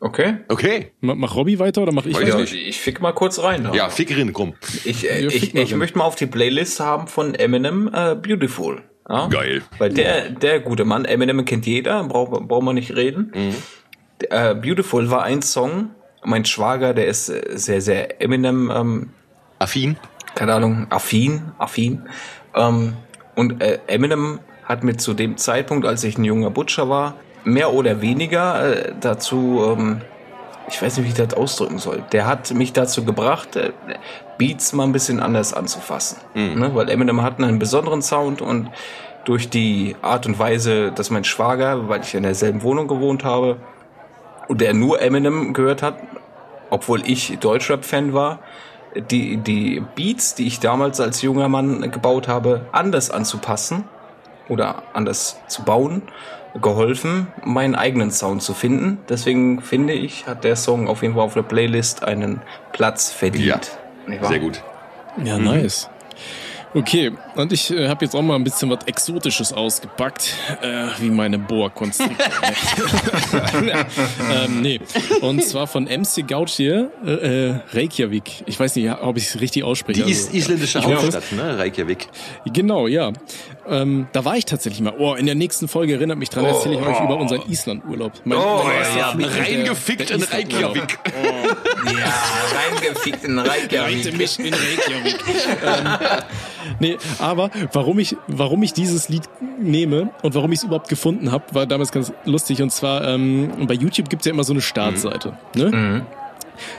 Okay. Okay. Ma- Mach Robby weiter oder mach ich Ja, weiter? ich, ich fick mal kurz rein. Ja, Fickerin, komm. Ich, äh, Ja, ich, fick mal ich rein. möchte mal auf die Playlist haben von Eminem äh, Beautiful. Ja? Geil. Weil der, der gute Mann, Eminem kennt jeder, braucht braucht man nicht reden. Äh, Beautiful war ein Song. Mein Schwager, der ist äh, sehr, sehr Eminem, ähm, Affin. keine Ahnung, affin, affin. Ähm, und äh, Eminem hat mir zu dem Zeitpunkt, als ich ein junger Butcher war, mehr oder weniger äh, dazu, ähm, ich weiß nicht, wie ich das ausdrücken soll. Der hat mich dazu gebracht, äh, Beats mal ein bisschen anders anzufassen. Ne? Weil Eminem hat einen besonderen Sound und durch die Art und Weise, dass mein Schwager, weil ich in derselben Wohnung gewohnt habe, und der nur Eminem gehört hat, obwohl ich Deutschrap-Fan war, die, die Beats, die ich damals als junger Mann gebaut habe, anders anzupassen oder anders zu bauen, geholfen, meinen eigenen Sound zu finden. Deswegen finde ich, hat der Song auf jeden Fall auf der Playlist einen Platz verdient. Ja. Sehr gut. Ja, nice. Okay, und ich äh, habe jetzt auch mal ein bisschen was Exotisches ausgepackt, äh, wie meine Boa-Konstriktor. ähm, nee, und zwar von MC Gautier, äh, äh, Reykjavik. Ich weiß nicht, ob ich es richtig ausspreche. Die also, is isländische es. Hauptstadt, ne? Reykjavik. Genau, ja. Ähm, da war ich tatsächlich mal. Oh, in der nächsten Folge erinnert mich dran, erzähle ich euch über unseren Island-Urlaub. Mein, Oh, mein ja, Reingefickt in. Reykjavik. Ja, reingefickt in Reite Reykjavik. mich in Reykjavik. ähm, nee, aber warum ich, warum ich dieses Lied nehme und warum ich es überhaupt gefunden habe, war damals ganz lustig. Und zwar, ähm, bei YouTube gibt's ja immer so eine Startseite. Ne?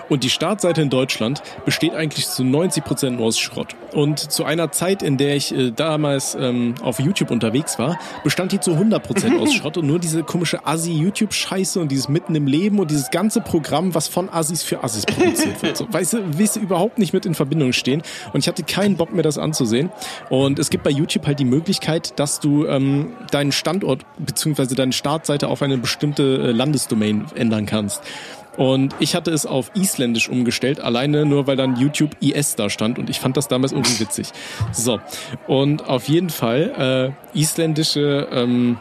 Und die Startseite in Deutschland besteht eigentlich zu 90 Prozent nur aus Schrott. Und zu einer Zeit, in der ich äh, damals ähm, auf YouTube unterwegs war, bestand die zu 100 Prozent aus Schrott und nur diese komische Assi-YouTube-Scheiße und dieses Mitten im Leben und dieses ganze Programm, was von Assis für Assis produziert wird. So, weißt du, willst du überhaupt nicht mit in Verbindung stehen. Und ich hatte keinen Bock mehr, das anzusehen. Und es gibt bei YouTube halt die Möglichkeit, dass du ähm, deinen Standort beziehungsweise deine Startseite auf eine bestimmte äh, Landesdomain ändern kannst. Und ich hatte es auf Isländisch umgestellt, alleine nur weil dann YouTube IS da stand und ich fand das damals irgendwie witzig. So. Und auf jeden Fall, äh, isländische ähm,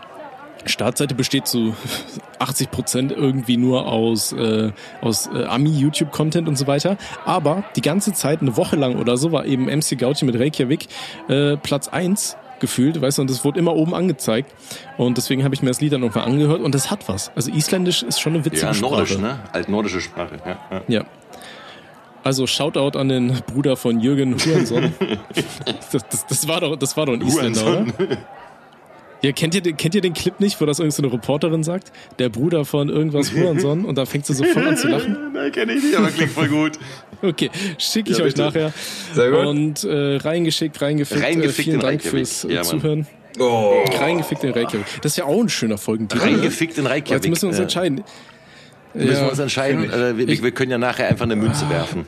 Startseite besteht zu 80 Prozent irgendwie nur aus, äh, aus äh, Ami-YouTube-Content und so weiter. Aber die ganze Zeit, eine Woche lang oder so, war eben MC Gauchi mit Reykjavik äh, Platz eins gefühlt, weißt du, und es wurde immer oben angezeigt. Und deswegen habe ich mir das Lied dann nochmal angehört und das hat was. Also Isländisch ist schon eine witzige Ja, Sprache. nordisch, ne? Altnordische Sprache. Ja, ja. Ja. Also Shoutout an den Bruder von Jürgen Hurenson. das, das, das war doch, das war doch ein Isländer, oder? Ja, kennt ihr, den- kennt ihr den Clip nicht, wo das irgendeine so eine Reporterin sagt? Der Bruder von irgendwas Hurenson und da fängt sie so voll an zu lachen. Nein, kenne ich nicht, aber klingt voll gut. Okay, schicke ich Ja, euch bitte. nachher. Sehr gut. Und äh, reingeschickt, reingefickt. Reingefickt äh, vielen in Dank fürs äh, Ja. Zuhören. Oh. Reingefickt in Reykjavik. Das ist ja auch ein schöner Folgentitel. Reingefickt in Reykjavik. Jetzt müssen wir uns Ja. entscheiden. Müssen Ja. wir uns entscheiden. Äh, wir, wir können ja nachher einfach eine Münze werfen.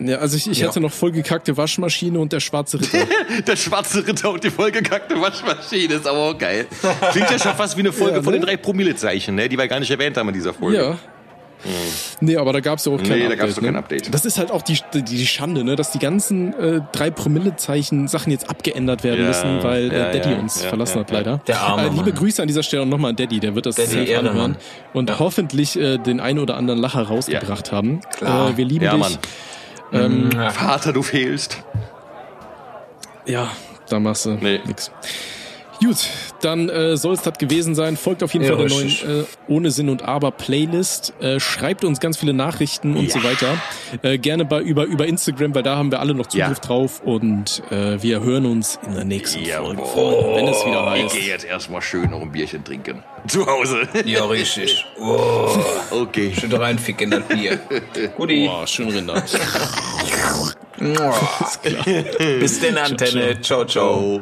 Ja, also ich, ich Ja. hatte noch vollgekackte Waschmaschine und der schwarze Ritter. Der schwarze Ritter und die vollgekackte Waschmaschine ist aber auch geil. Klingt ja schon fast wie eine Folge Ja, von den ne? drei Promillezeichen, ne? die wir gar nicht erwähnt haben in dieser Folge. Ja. Nee, aber da gab's ja auch kein Nee, da Update. gab's doch ne? kein Update. Das ist halt auch die, die, die Schande, ne? dass die ganzen äh, drei Promillezeichen Sachen jetzt abgeändert werden Ja, müssen, weil äh, Daddy ja, uns ja, verlassen ja, hat leider. Der arme äh, liebe Mann. Grüße an dieser Stelle und nochmal an Daddy, der wird das Daddy anhören und hoffentlich äh, den ein oder anderen Lacher rausgebracht haben. Klar. Äh, wir lieben Ja, dich. Mann. Ähm, Vater, du fehlst. Ja, da machst du Nee. nix. Gut, dann äh, soll es das gewesen sein. Folgt auf jeden Ja, Fall der richtig. neuen äh, Ohne Sinn und Aber Playlist. Äh, schreibt uns ganz viele Nachrichten und so weiter. Äh, gerne bei, über, über Instagram, weil da haben wir alle noch Zugriff Ja. drauf. Und äh, wir hören uns in der nächsten. Folge, Freunde, wenn es wieder Ich heißt. gehe jetzt erstmal schön noch ein Bierchen trinken. Zu Hause. Ja, richtig. Oh, Okay. schön reinficken in das Bier. Guti. Boah, schön Rinder. Bis denn, Antenne. Ciao, ciao. Oh.